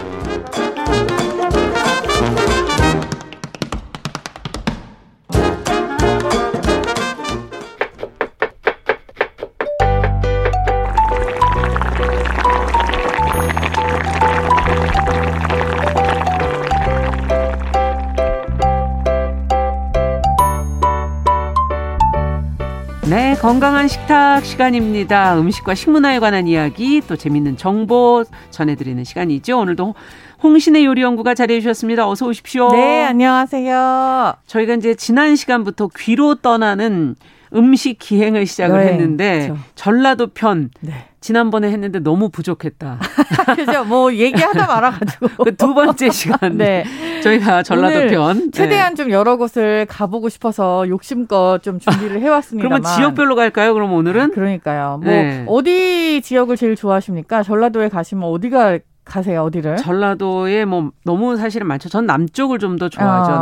건강한 식탁 시간입니다. 음식과 식문화에 관한 이야기 또 재밌는 정보 전해드리는 시간이죠. 오늘도 홍신의 요리 연구가 자리해 주셨습니다. 어서 오십시오. 네, 안녕하세요. 저희가 이제 지난 시간부터 귀로 떠나는 음식 기행을 시작을 네, 했는데 그렇죠. 전라도 편 네. 지난번에 했는데 너무 부족했다. 그죠? 뭐 얘기하다 말아가지고 그 두 번째 시간 네. 저희가 전라도 편 최대한 네. 좀 여러 곳을 가보고 싶어서 욕심껏 좀 준비를 해왔습니다. 그러면 지역별로 갈까요? 그럼 오늘은 그러니까요. 뭐 네. 어디 지역을 제일 좋아하십니까? 전라도에 가시면 어디가 가세요? 어디를? 전라도에 뭐 너무 사실은 많죠. 전 남쪽을 좀 더 좋아하죠. 아.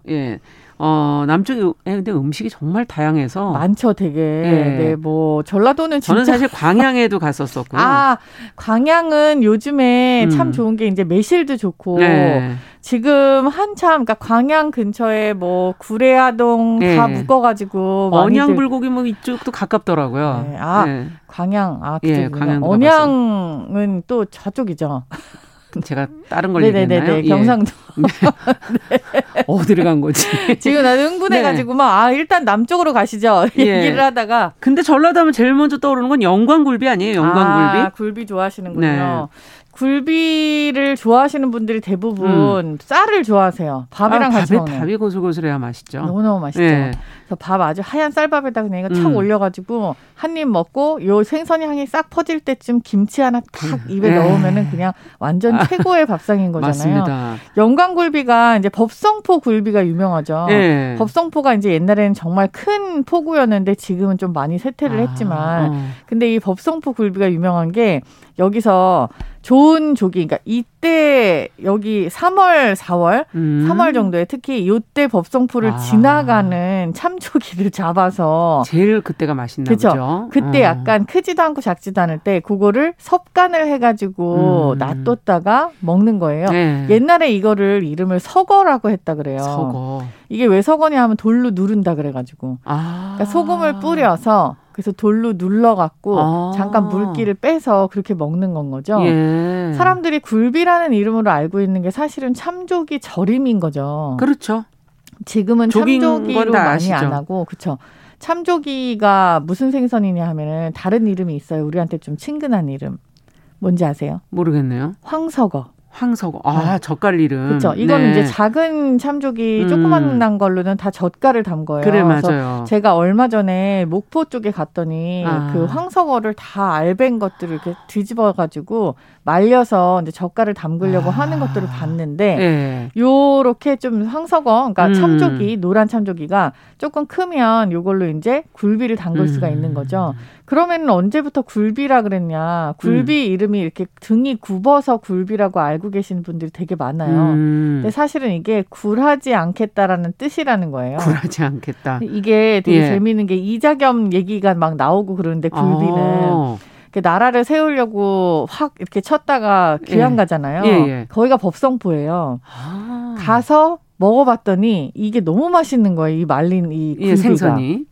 남쪽. 예. 어, 남쪽이 근데 음식이 정말 다양해서 많죠, 되게. 네, 네 뭐 전라도는 저는 사실 광양에도 갔었었고요. 아, 광양은 요즘에 음. 참 좋은 게 이제 매실도 좋고 네. 지금 한참 그러니까 광양 근처에 뭐 구례하동 네. 다 묶어 가지고 언양 불고기 뭐 이쪽도 가깝더라고요. 네. 아, 네. 광양 아. 예, 광양 언양은 또 저쪽이죠. 제가 다른 걸 네네네네. 얘기했나요? 예. 경상도. 네. 어디를 간 거지? 지금 나는 흥분해가지고 네. 막아 일단 남쪽으로 가시죠 예. 얘기를 하다가. 근데 전라도 하면 제일 먼저 떠오르는 건 영광굴비 아니에요? 영광굴비. 아, 굴비 좋아하시는군요. 네. 굴비를 좋아하시는 분들이 대부분 음. 쌀을 좋아하세요. 밥이랑 아, 같이 먹는. 밥이 고슬고슬해야 맛있죠. 너무너무 맛있죠. 네. 그래서 밥 아주 하얀 쌀밥에다 그냥 이거 음. 착 올려가지고 한 입 먹고 요 생선 향이 싹 퍼질 때쯤 김치 하나 탁 그, 입에 에 넣으면은 그냥 완전 아. 최고의 밥상인 거잖아요. 맞습니다. 영광굴비가 이제 법성포 굴비가 유명하죠. 네. 법성포가 이제 옛날에는 정말 큰 포구였는데 지금은 좀 많이 쇠퇴를 아. 했지만 어. 근데 이 법성포 굴비가 유명한 게 여기서 좋은 조기, 그러니까 이때 여기 3월, 4월, 음. 3월 정도에 특히 요때 법성포를 아. 지나가는 참조기를 잡아서 제일 그때가 맛있나 그쵸? 보죠. 그때 어. 약간 크지도 않고 작지도 않을 때 그거를 섭간을 해가지고 음. 놔뒀다가 먹는 거예요. 네. 옛날에 이거를 이름을 서거라고 했다 그래요. 서거. 이게 왜 서거냐 하면 돌로 누른다 그래가지고 아. 그러니까 소금을 뿌려서 그래서 돌로 눌러갖고 아. 잠깐 물기를 빼서 그렇게 먹는 건 거죠. 예. 사람들이 굴비라는 이름으로 알고 있는 게 사실은 참조기 절임인 거죠. 그렇죠. 지금은 참조기로 많이 아시죠? 안 하고 그렇죠. 참조기가 무슨 생선이냐 하면은 다른 이름이 있어요. 우리한테 좀 친근한 이름. 뭔지 아세요? 모르겠네요. 황석어. 황석. 아, 네. 젓갈 이름. 그렇죠. 이거는 네. 이제 작은 참조기 음. 조그만한 걸로는 다 젓갈을 담 거예요. 그래 맞아요. 제가 얼마 전에 목포 쪽에 갔더니 아. 그 황석어를 다 알밴 것들을 이렇게 뒤집어 가지고 말려서 이제 젓갈을 담그려고 아. 하는 것들을 봤는데 네. 요렇게 좀 황석어 그러니까 음. 참조기 노란 참조기가 조금 크면 요걸로 이제 굴비를 담글 음. 수가 있는 거죠. 그러면 언제부터 굴비라 그랬냐? 굴비 음. 이름이 이렇게 등이 굽어서 굴비라고 알고 계시는 분들이 되게 많아요. 음. 근데 사실은 이게 굴하지 않겠다라는 뜻이라는 거예요. 굴하지 않겠다. 이게 되게 예. 재미있는 게 이자겸 얘기가 막 나오고 그러는데 굴비는 어. 나라를 세우려고 확 이렇게 쳤다가 귀양 예. 가잖아요. 예, 예. 거기가 법성포예요. 아. 가서 먹어봤더니 이게 너무 맛있는 거예요. 이 말린 이 예, 굴비가. 생선이.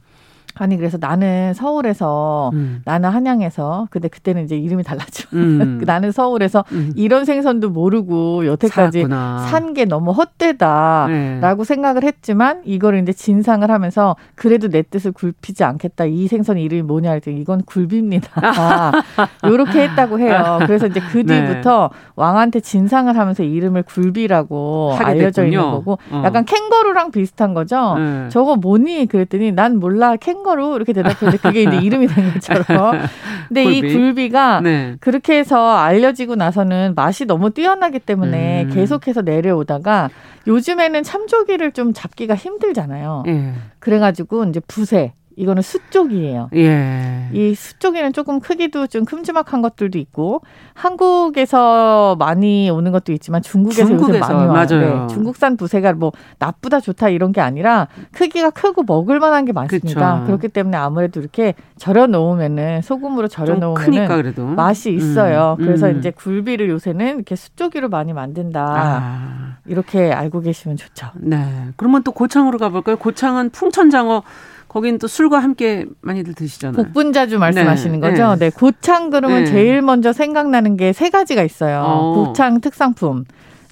아니 그래서 나는 서울에서 음. 나는 한양에서 근데 그때는 이제 이름이 달랐죠. 음. 나는 서울에서 음. 이런 생선도 모르고 여태까지 산 게 너무 헛되다라고 네. 생각을 했지만 이거를 이제 진상을 하면서 그래도 내 뜻을 굴피지 않겠다. 이 생선 이름이 뭐냐 했더니 이건 굴비입니다. 요렇게 했다고 해요. 그래서 이제 그 네. 뒤부터 네. 왕한테 진상을 하면서 이름을 굴비라고 알려져 있는 거고 어. 약간 캥거루랑 비슷한 거죠. 네. 저거 뭐니 그랬더니 난 몰라 캥거 캥 거루 이렇게 대답했는데 그게 이제 이름이 된 것처럼. 근데 굴비. 이 굴비가 네. 그렇게 해서 알려지고 나서는 맛이 너무 뛰어나기 때문에 음. 계속해서 내려오다가 요즘에는 참조기를 좀 잡기가 힘들잖아요. 예. 그래가지고 이제 부세 이거는 수 쪽이에요. 예. 이 수 쪽에는 조금 크기도 좀 큼지막한 것들도 있고 한국에서 많이 오는 것도 있지만 중국에서, 중국에서 많이 와요. 네. 중국산 부세가 뭐 나쁘다 좋다 이런 게 아니라 크기가 크고 먹을 만한 게 많습니다. 그쵸. 그렇기 때문에 아무래도 이렇게 절여 놓으면은 소금으로 절여 놓으면은 맛이 있어요. 음. 그래서 음. 이제 굴비를 요새는 이렇게 수쪽이로 많이 만든다. 아. 이렇게 알고 계시면 좋죠. 네. 그러면 또 고창으로 가볼까요? 고창은 풍천장어 거긴 또 술과 함께 많이들 드시잖아요. 복분자주 말씀하시는 네. 거죠? 네. 네. 고창 그러면 네. 제일 먼저 생각나는 게 세 가지가 있어요. 어. 고창 특상품.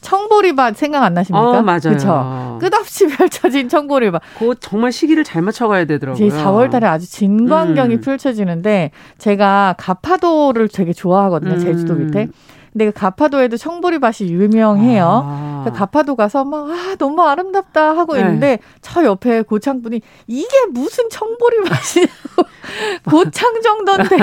청보리밭 생각 안 나십니까? 어, 맞아요. 그렇죠. 끝없이 펼쳐진 청보리밭. 그 정말 시기를 잘 맞춰가야 되더라고요. 4월 달에 아주 진광경이 음. 펼쳐지는데 제가 가파도를 되게 좋아하거든요. 음. 제주도 밑에. 근데 그 가파도에도 청보리밭이 유명해요. 아. 그 가파도 가서 막 아, 너무 아름답다 하고 네. 있는데 저 옆에 고창분이 이게 무슨 청보리밭이냐고 고창 정도인데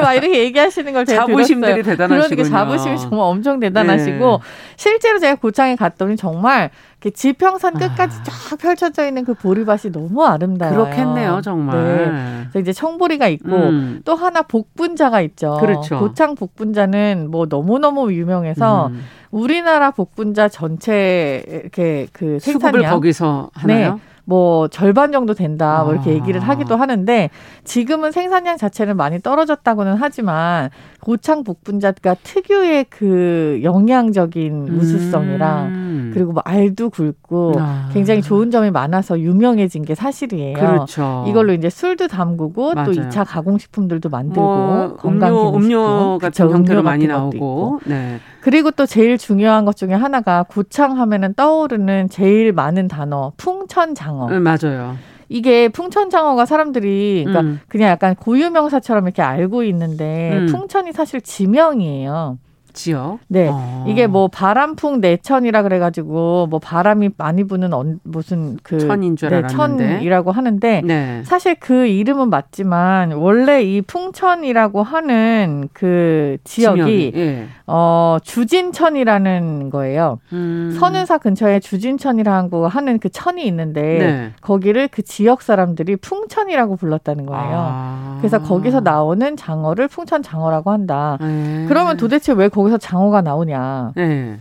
막 이렇게 얘기하시는 걸 제가 자부심들이. 대단하시군요. 그러니까 자부심이 정말 엄청 대단하시고 네. 실제로 제가 고창에 갔더니 정말 지평선 끝까지 아. 쫙 펼쳐져 있는 그 보리밭이 너무 아름다워요. 그렇겠네요, 정말. 네. 이제 청보리가 있고 음. 또 하나 복분자가 있죠. 그렇죠. 고창 복분자는 뭐 너무너무 유명해서 음. 우리나라 복분자 전체 이렇게 그 생산량 거기서 하나요? 네. 뭐 절반 정도 된다 뭐 이렇게 아. 얘기를 하기도 하는데 지금은 생산량 자체는 많이 떨어졌다고는 하지만 고창 복분자가 특유의 그 영양적인 음. 우수성이랑 음. 그리고 뭐 알도 굵고 아. 굉장히 좋은 점이 많아서 유명해진 게 사실이에요. 그렇죠. 이걸로 이제 술도 담그고 맞아요. 또 2차 가공식품들도 만들고 뭐 건강 음료, 음료 같은 그쵸, 형태로 많이 나오고. 네. 그리고 또 제일 중요한 것 중에 하나가 고창 하면은 떠오르는 제일 많은 단어 풍천장어. 네, 맞아요. 이게 풍천장어가 사람들이 그러니까 음. 그냥 약간 고유명사처럼 이렇게 알고 있는데 음. 풍천이 사실 지명이에요. 지역. 네. 어. 이게 뭐 바람풍 내천이라 그래가지고 뭐 바람이 많이 부는 언, 무슨 그 천인 줄 네, 알았는데 천이라고 하는데 네. 사실 그 이름은 맞지만 원래 이 풍천이라고 하는 그 지역이 예. 어 주진천이라는 거예요. 음. 선운사 근처에 주진천이라고 하는 그 천이 있는데 네. 거기를 그 지역 사람들이 풍천이라고 불렀다는 거예요. 아. 그래서 거기서 나오는 장어를 풍천 장어라고 한다. 네. 그러면 도대체 왜 거 기서 장어가 나오냐. 네.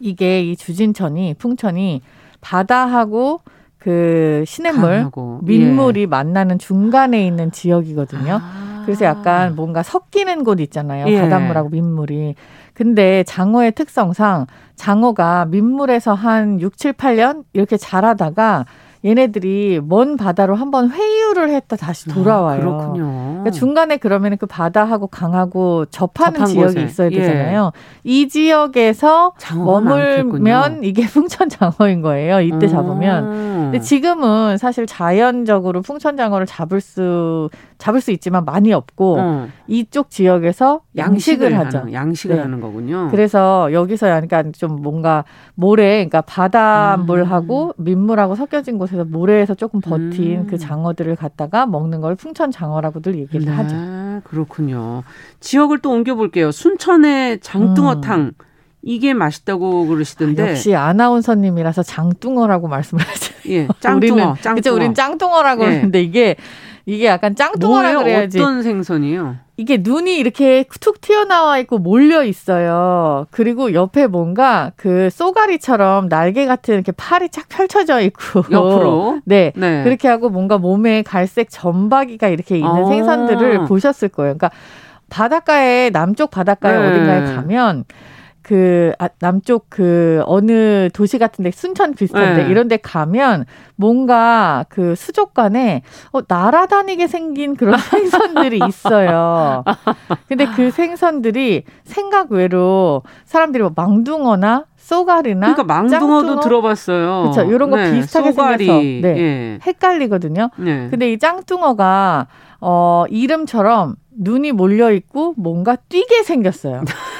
이게 이 주진천이 풍천이 바다하고 그 시냇물 강하고. 민물이 예. 만나는 중간에 있는 지역이거든요. 아. 그래서 약간 뭔가 섞이는 곳 있잖아요. 예. 바닷물하고 민물이. 근데 장어의 특성상 장어가 민물에서 한 6, 7, 8년 이렇게 자라다가 얘네들이 먼 바다로 한번 회유를 했다 다시 아, 돌아와요. 아, 그렇군요. 그러니까 중간에 그러면 그 바다하고 강하고 접하는 지역이 곳에. 있어야 예. 되잖아요. 예. 이 지역에서 머물면 이게 풍천 장어인 거예요. 이때 음. 잡으면. 근데 지금은 사실 자연적으로 풍천장어를 잡을 수 잡을 수 있지만 많이 없고 음. 이쪽 지역에서 양식을, 양식을 하죠. 하는, 양식을 네. 하는 거군요. 그래서 여기서 그러니까 좀 뭔가 모래, 그러니까 바닷물하고 음. 민물하고 섞여진 곳에서 모래에서 조금 버틴 음. 그 장어들을 갖다가 먹는 걸 풍천장어라고들 얘기를 네, 하죠. 그렇군요. 지역을 또 옮겨 볼게요. 순천의 장뚱어탕. 음. 이게 맛있다고 그러시던데. 아, 역시 아나운서님이라서 장뚱어라고 말씀을 하죠. 예, 짱뚱어. 짱뚱어. 그쵸, 우린 짱뚱어라고 예. 하는데 이게 이게 약간 짱뚱어라 그래야지. 어떤 생선이요? 이게 눈이 이렇게 툭 튀어나와 있고 몰려 있어요. 그리고 옆에 뭔가 그 쏘가리처럼 날개 같은 이렇게 팔이 쫙 펼쳐져 있고 옆으로 네, 네. 그렇게 하고 뭔가 몸에 갈색 점박이가 이렇게 있는 아. 생선들을 보셨을 거예요. 그러니까 바닷가에 남쪽 바닷가에 네. 어딘가에 가면 그 아, 남쪽 그 어느 도시 같은데 순천 비슷한데 네. 이런데 가면 뭔가 그 수족관에 어, 날아다니게 생긴 그런 생선들이 있어요. 근데 그 생선들이 생각 외로 사람들이 뭐 망둥어나 쏘가리나 그러니까 망둥어도 짱뚱어? 들어봤어요. 그렇죠. 이런 거 네, 비슷하게 쏘가리. 생겨서 네. 예. 헷갈리거든요. 네. 근데 이 짱뚱어가 어 이름처럼 눈이 몰려 있고 뭔가 뛰게 생겼어요.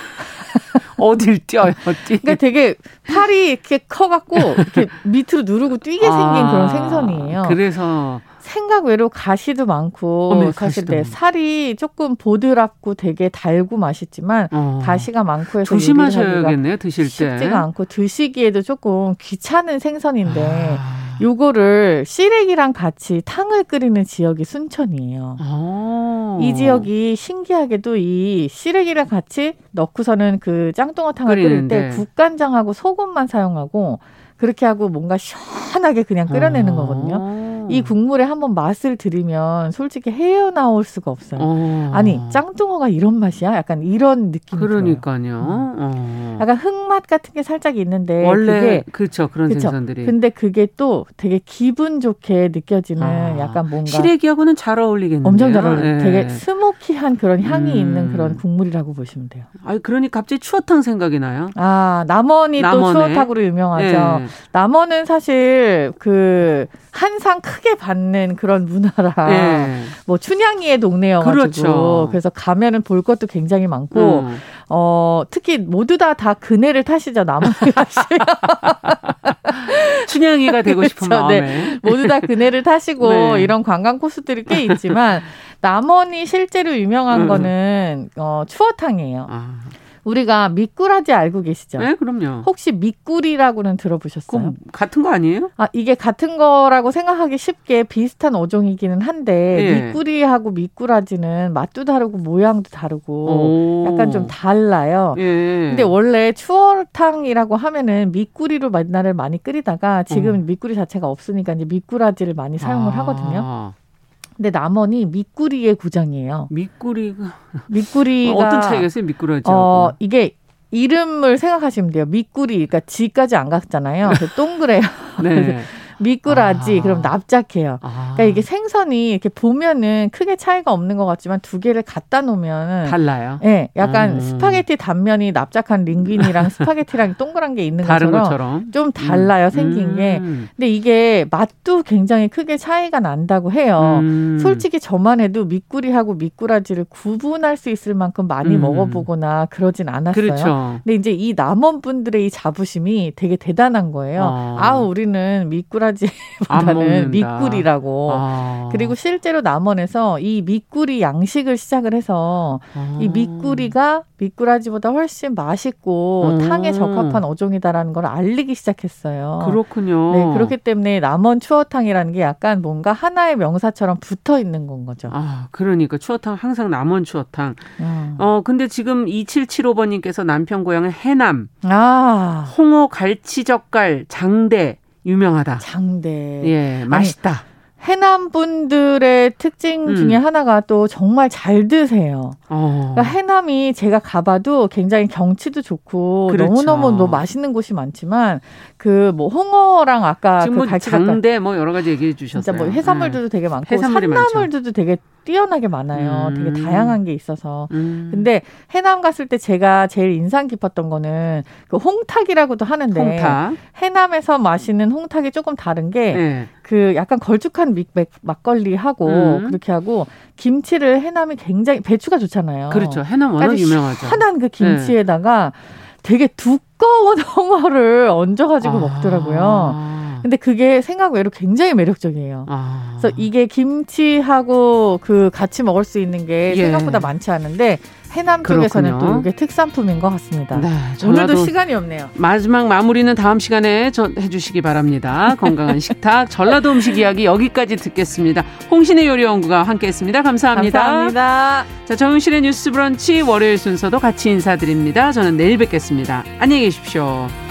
어딜 뛰어요? 뛰. 그러니까 되게 팔이 이렇게 커갖고 이렇게 밑으로 누르고 뛰게 생긴 아, 그런 생선이에요. 그래서 생각 외로 가시도 많고 어메, 사실 네, 살이 조금 보드랍고 되게 달고 맛있지만 어. 가시가 많고 해서 조심하셔야겠네요 드실 때 쉽지가 않고 드시기에도 조금 귀찮은 생선인데 아. 요거를 시래기랑 같이 탕을 끓이는 지역이 순천이에요. 아. 이 지역이 신기하게도 이 시래기랑 같이 넣고서는 그 짱뚱어탕을 끓일 때 국간장하고 소금만 사용하고 그렇게 하고 뭔가 시원하게 그냥 끓여내는 아. 거거든요. 이 국물에 한번 맛을 들이면 솔직히 헤어나올 수가 없어요. 어. 아니 짱뚱어가 이런 맛이야? 약간 이런 느낌이 그러니까요. 음. 어. 약간 흙맛 같은 게 살짝 있는데 원래 그렇죠 그런 그쵸? 생선들이. 근데 그게 또 되게 기분 좋게 느껴지는 아. 약간 뭔가 시래기하고는 잘 어울리겠네요. 엄청 잘 어울려요. 네. 되게 스모키한 그런 향이 음. 있는 그런 국물이라고 보시면 돼요. 아, 그러니 갑자기 추어탕 생각이 나요. 아 남원이 남원에. 또 추어탕으로 유명하죠. 네. 남원은 사실 그 한상 크게 받는 그런 문화라 네. 뭐 춘향이의 동네여가지고 그렇죠. 그래서 가면은 볼 것도 굉장히 많고 음. 어 특히 모두 다다 다 그네를 타시죠 가시면 춘향이가 되고 싶은 그렇죠. 네. 마음에 네. 모두 다 그네를 타시고 네. 이런 관광 코스들이 꽤 있지만 남원이 실제로 유명한 음. 거는 어 추어탕이에요. 아. 우리가 미꾸라지 알고 계시죠? 네, 그럼요. 혹시 미꾸리라고는 들어보셨어요? 같은 거 아니에요? 아, 이게 같은 거라고 생각하기 쉽게 비슷한 어종이기는 한데 예. 미꾸리하고 미꾸라지는 맛도 다르고 모양도 다르고 오. 약간 좀 달라요. 예. 근데 원래 추어탕이라고 하면은 미꾸리로 만나를 많이 끓이다가 지금 음. 미꾸리 자체가 없으니까 이제 미꾸라지를 많이 사용을 아. 하거든요. 근데 남원이 미꾸리의 구장이에요. 미꾸리가 미꾸리가 어떤 차이가 있어요? 미꾸라지 어, 이게 이름을 생각하시면 돼요. 미꾸리, 그러니까 지까지 안 갔잖아요. 동그래요. 네. 미꾸라지 아. 그럼 납작해요. 아. 그러니까 이게 생선이 이렇게 보면은 크게 차이가 없는 것 같지만 두 개를 갖다 놓으면 달라요. 예, 네, 약간 음. 스파게티 단면이 납작한 링귀니랑 스파게티랑 동그란 게 있는 것처럼, 것처럼, 좀 달라요 음. 생긴 게. 음. 근데 이게 맛도 굉장히 크게 차이가 난다고 해요. 음. 솔직히 저만 해도 미꾸리하고 미꾸라지를 구분할 수 있을 만큼 많이 음. 먹어보거나 그러진 않았어요. 그렇죠. 근데 이제 이 남원 분들의 이 자부심이 되게 대단한 거예요. 아, 아 우리는 미꾸라 미꾸라지보다는 미꾸리라고. 아. 그리고 실제로 남원에서 이 미꾸리 양식을 시작을 해서 아. 이 미꾸리가 미꾸라지보다 훨씬 맛있고 음. 탕에 적합한 어종이다라는 걸 알리기 시작했어요. 그렇군요. 네, 그렇기 때문에 남원 추어탕이라는 게 약간 뭔가 하나의 명사처럼 붙어 있는 건 거죠. 아, 그러니까 추어탕 항상 남원 추어탕. 음. 어, 근데 지금 2775번님께서 남편 고향은 해남. 아. 홍어 갈치젓갈 장대 유명하다. 장대. 예, 맛있다. 아니, 해남 분들의 특징 음. 중에 하나가 또 정말 잘 드세요. 어. 그러니까 해남이 제가 가봐도 굉장히 경치도 좋고 그렇죠. 너무너무 뭐 맛있는 곳이 많지만 그 뭐 홍어랑 아까 지금 그뭐 장대 뭐 여러 가지 얘기해 주셨어요. 진짜 뭐 해산물들도 네. 되게 많고 산나물들도 되게 뛰어나게 많아요. 음. 되게 다양한 게 있어서. 음. 근데 해남 갔을 때 제가 제일 인상 깊었던 거는 그 홍탁이라고도 하는데 홍탁. 해남에서 마시는 홍탁이 조금 다른 게그 네. 그 약간 걸쭉한 믹, 막걸리하고 음. 그렇게 하고 김치를 해남이 굉장히 배추가 좋잖아요. 그렇죠. 해남 워낙 유명하죠. 하난 그 김치에다가 네. 되게 두꺼운 홍어를 얹어가지고 아. 먹더라고요. 근데 그게 생각 외로 굉장히 매력적이에요. 아. 그래서 이게 김치하고 그 같이 먹을 수 있는 게 예. 생각보다 많지 않은데 해남 쪽에서는 그렇군요. 또 이게 특산품인 것 같습니다. 네, 오늘도 시간이 없네요. 마지막 마무리는 다음 시간에 해주시기 바랍니다. 건강한 식탁 전라도 음식 이야기 여기까지 듣겠습니다. 홍신의 요리연구가 함께했습니다. 감사합니다. 감사합니다. 자 정윤실의 뉴스브런치 월요일 순서도 같이 인사드립니다. 저는 내일 뵙겠습니다. 안녕히 계십시오.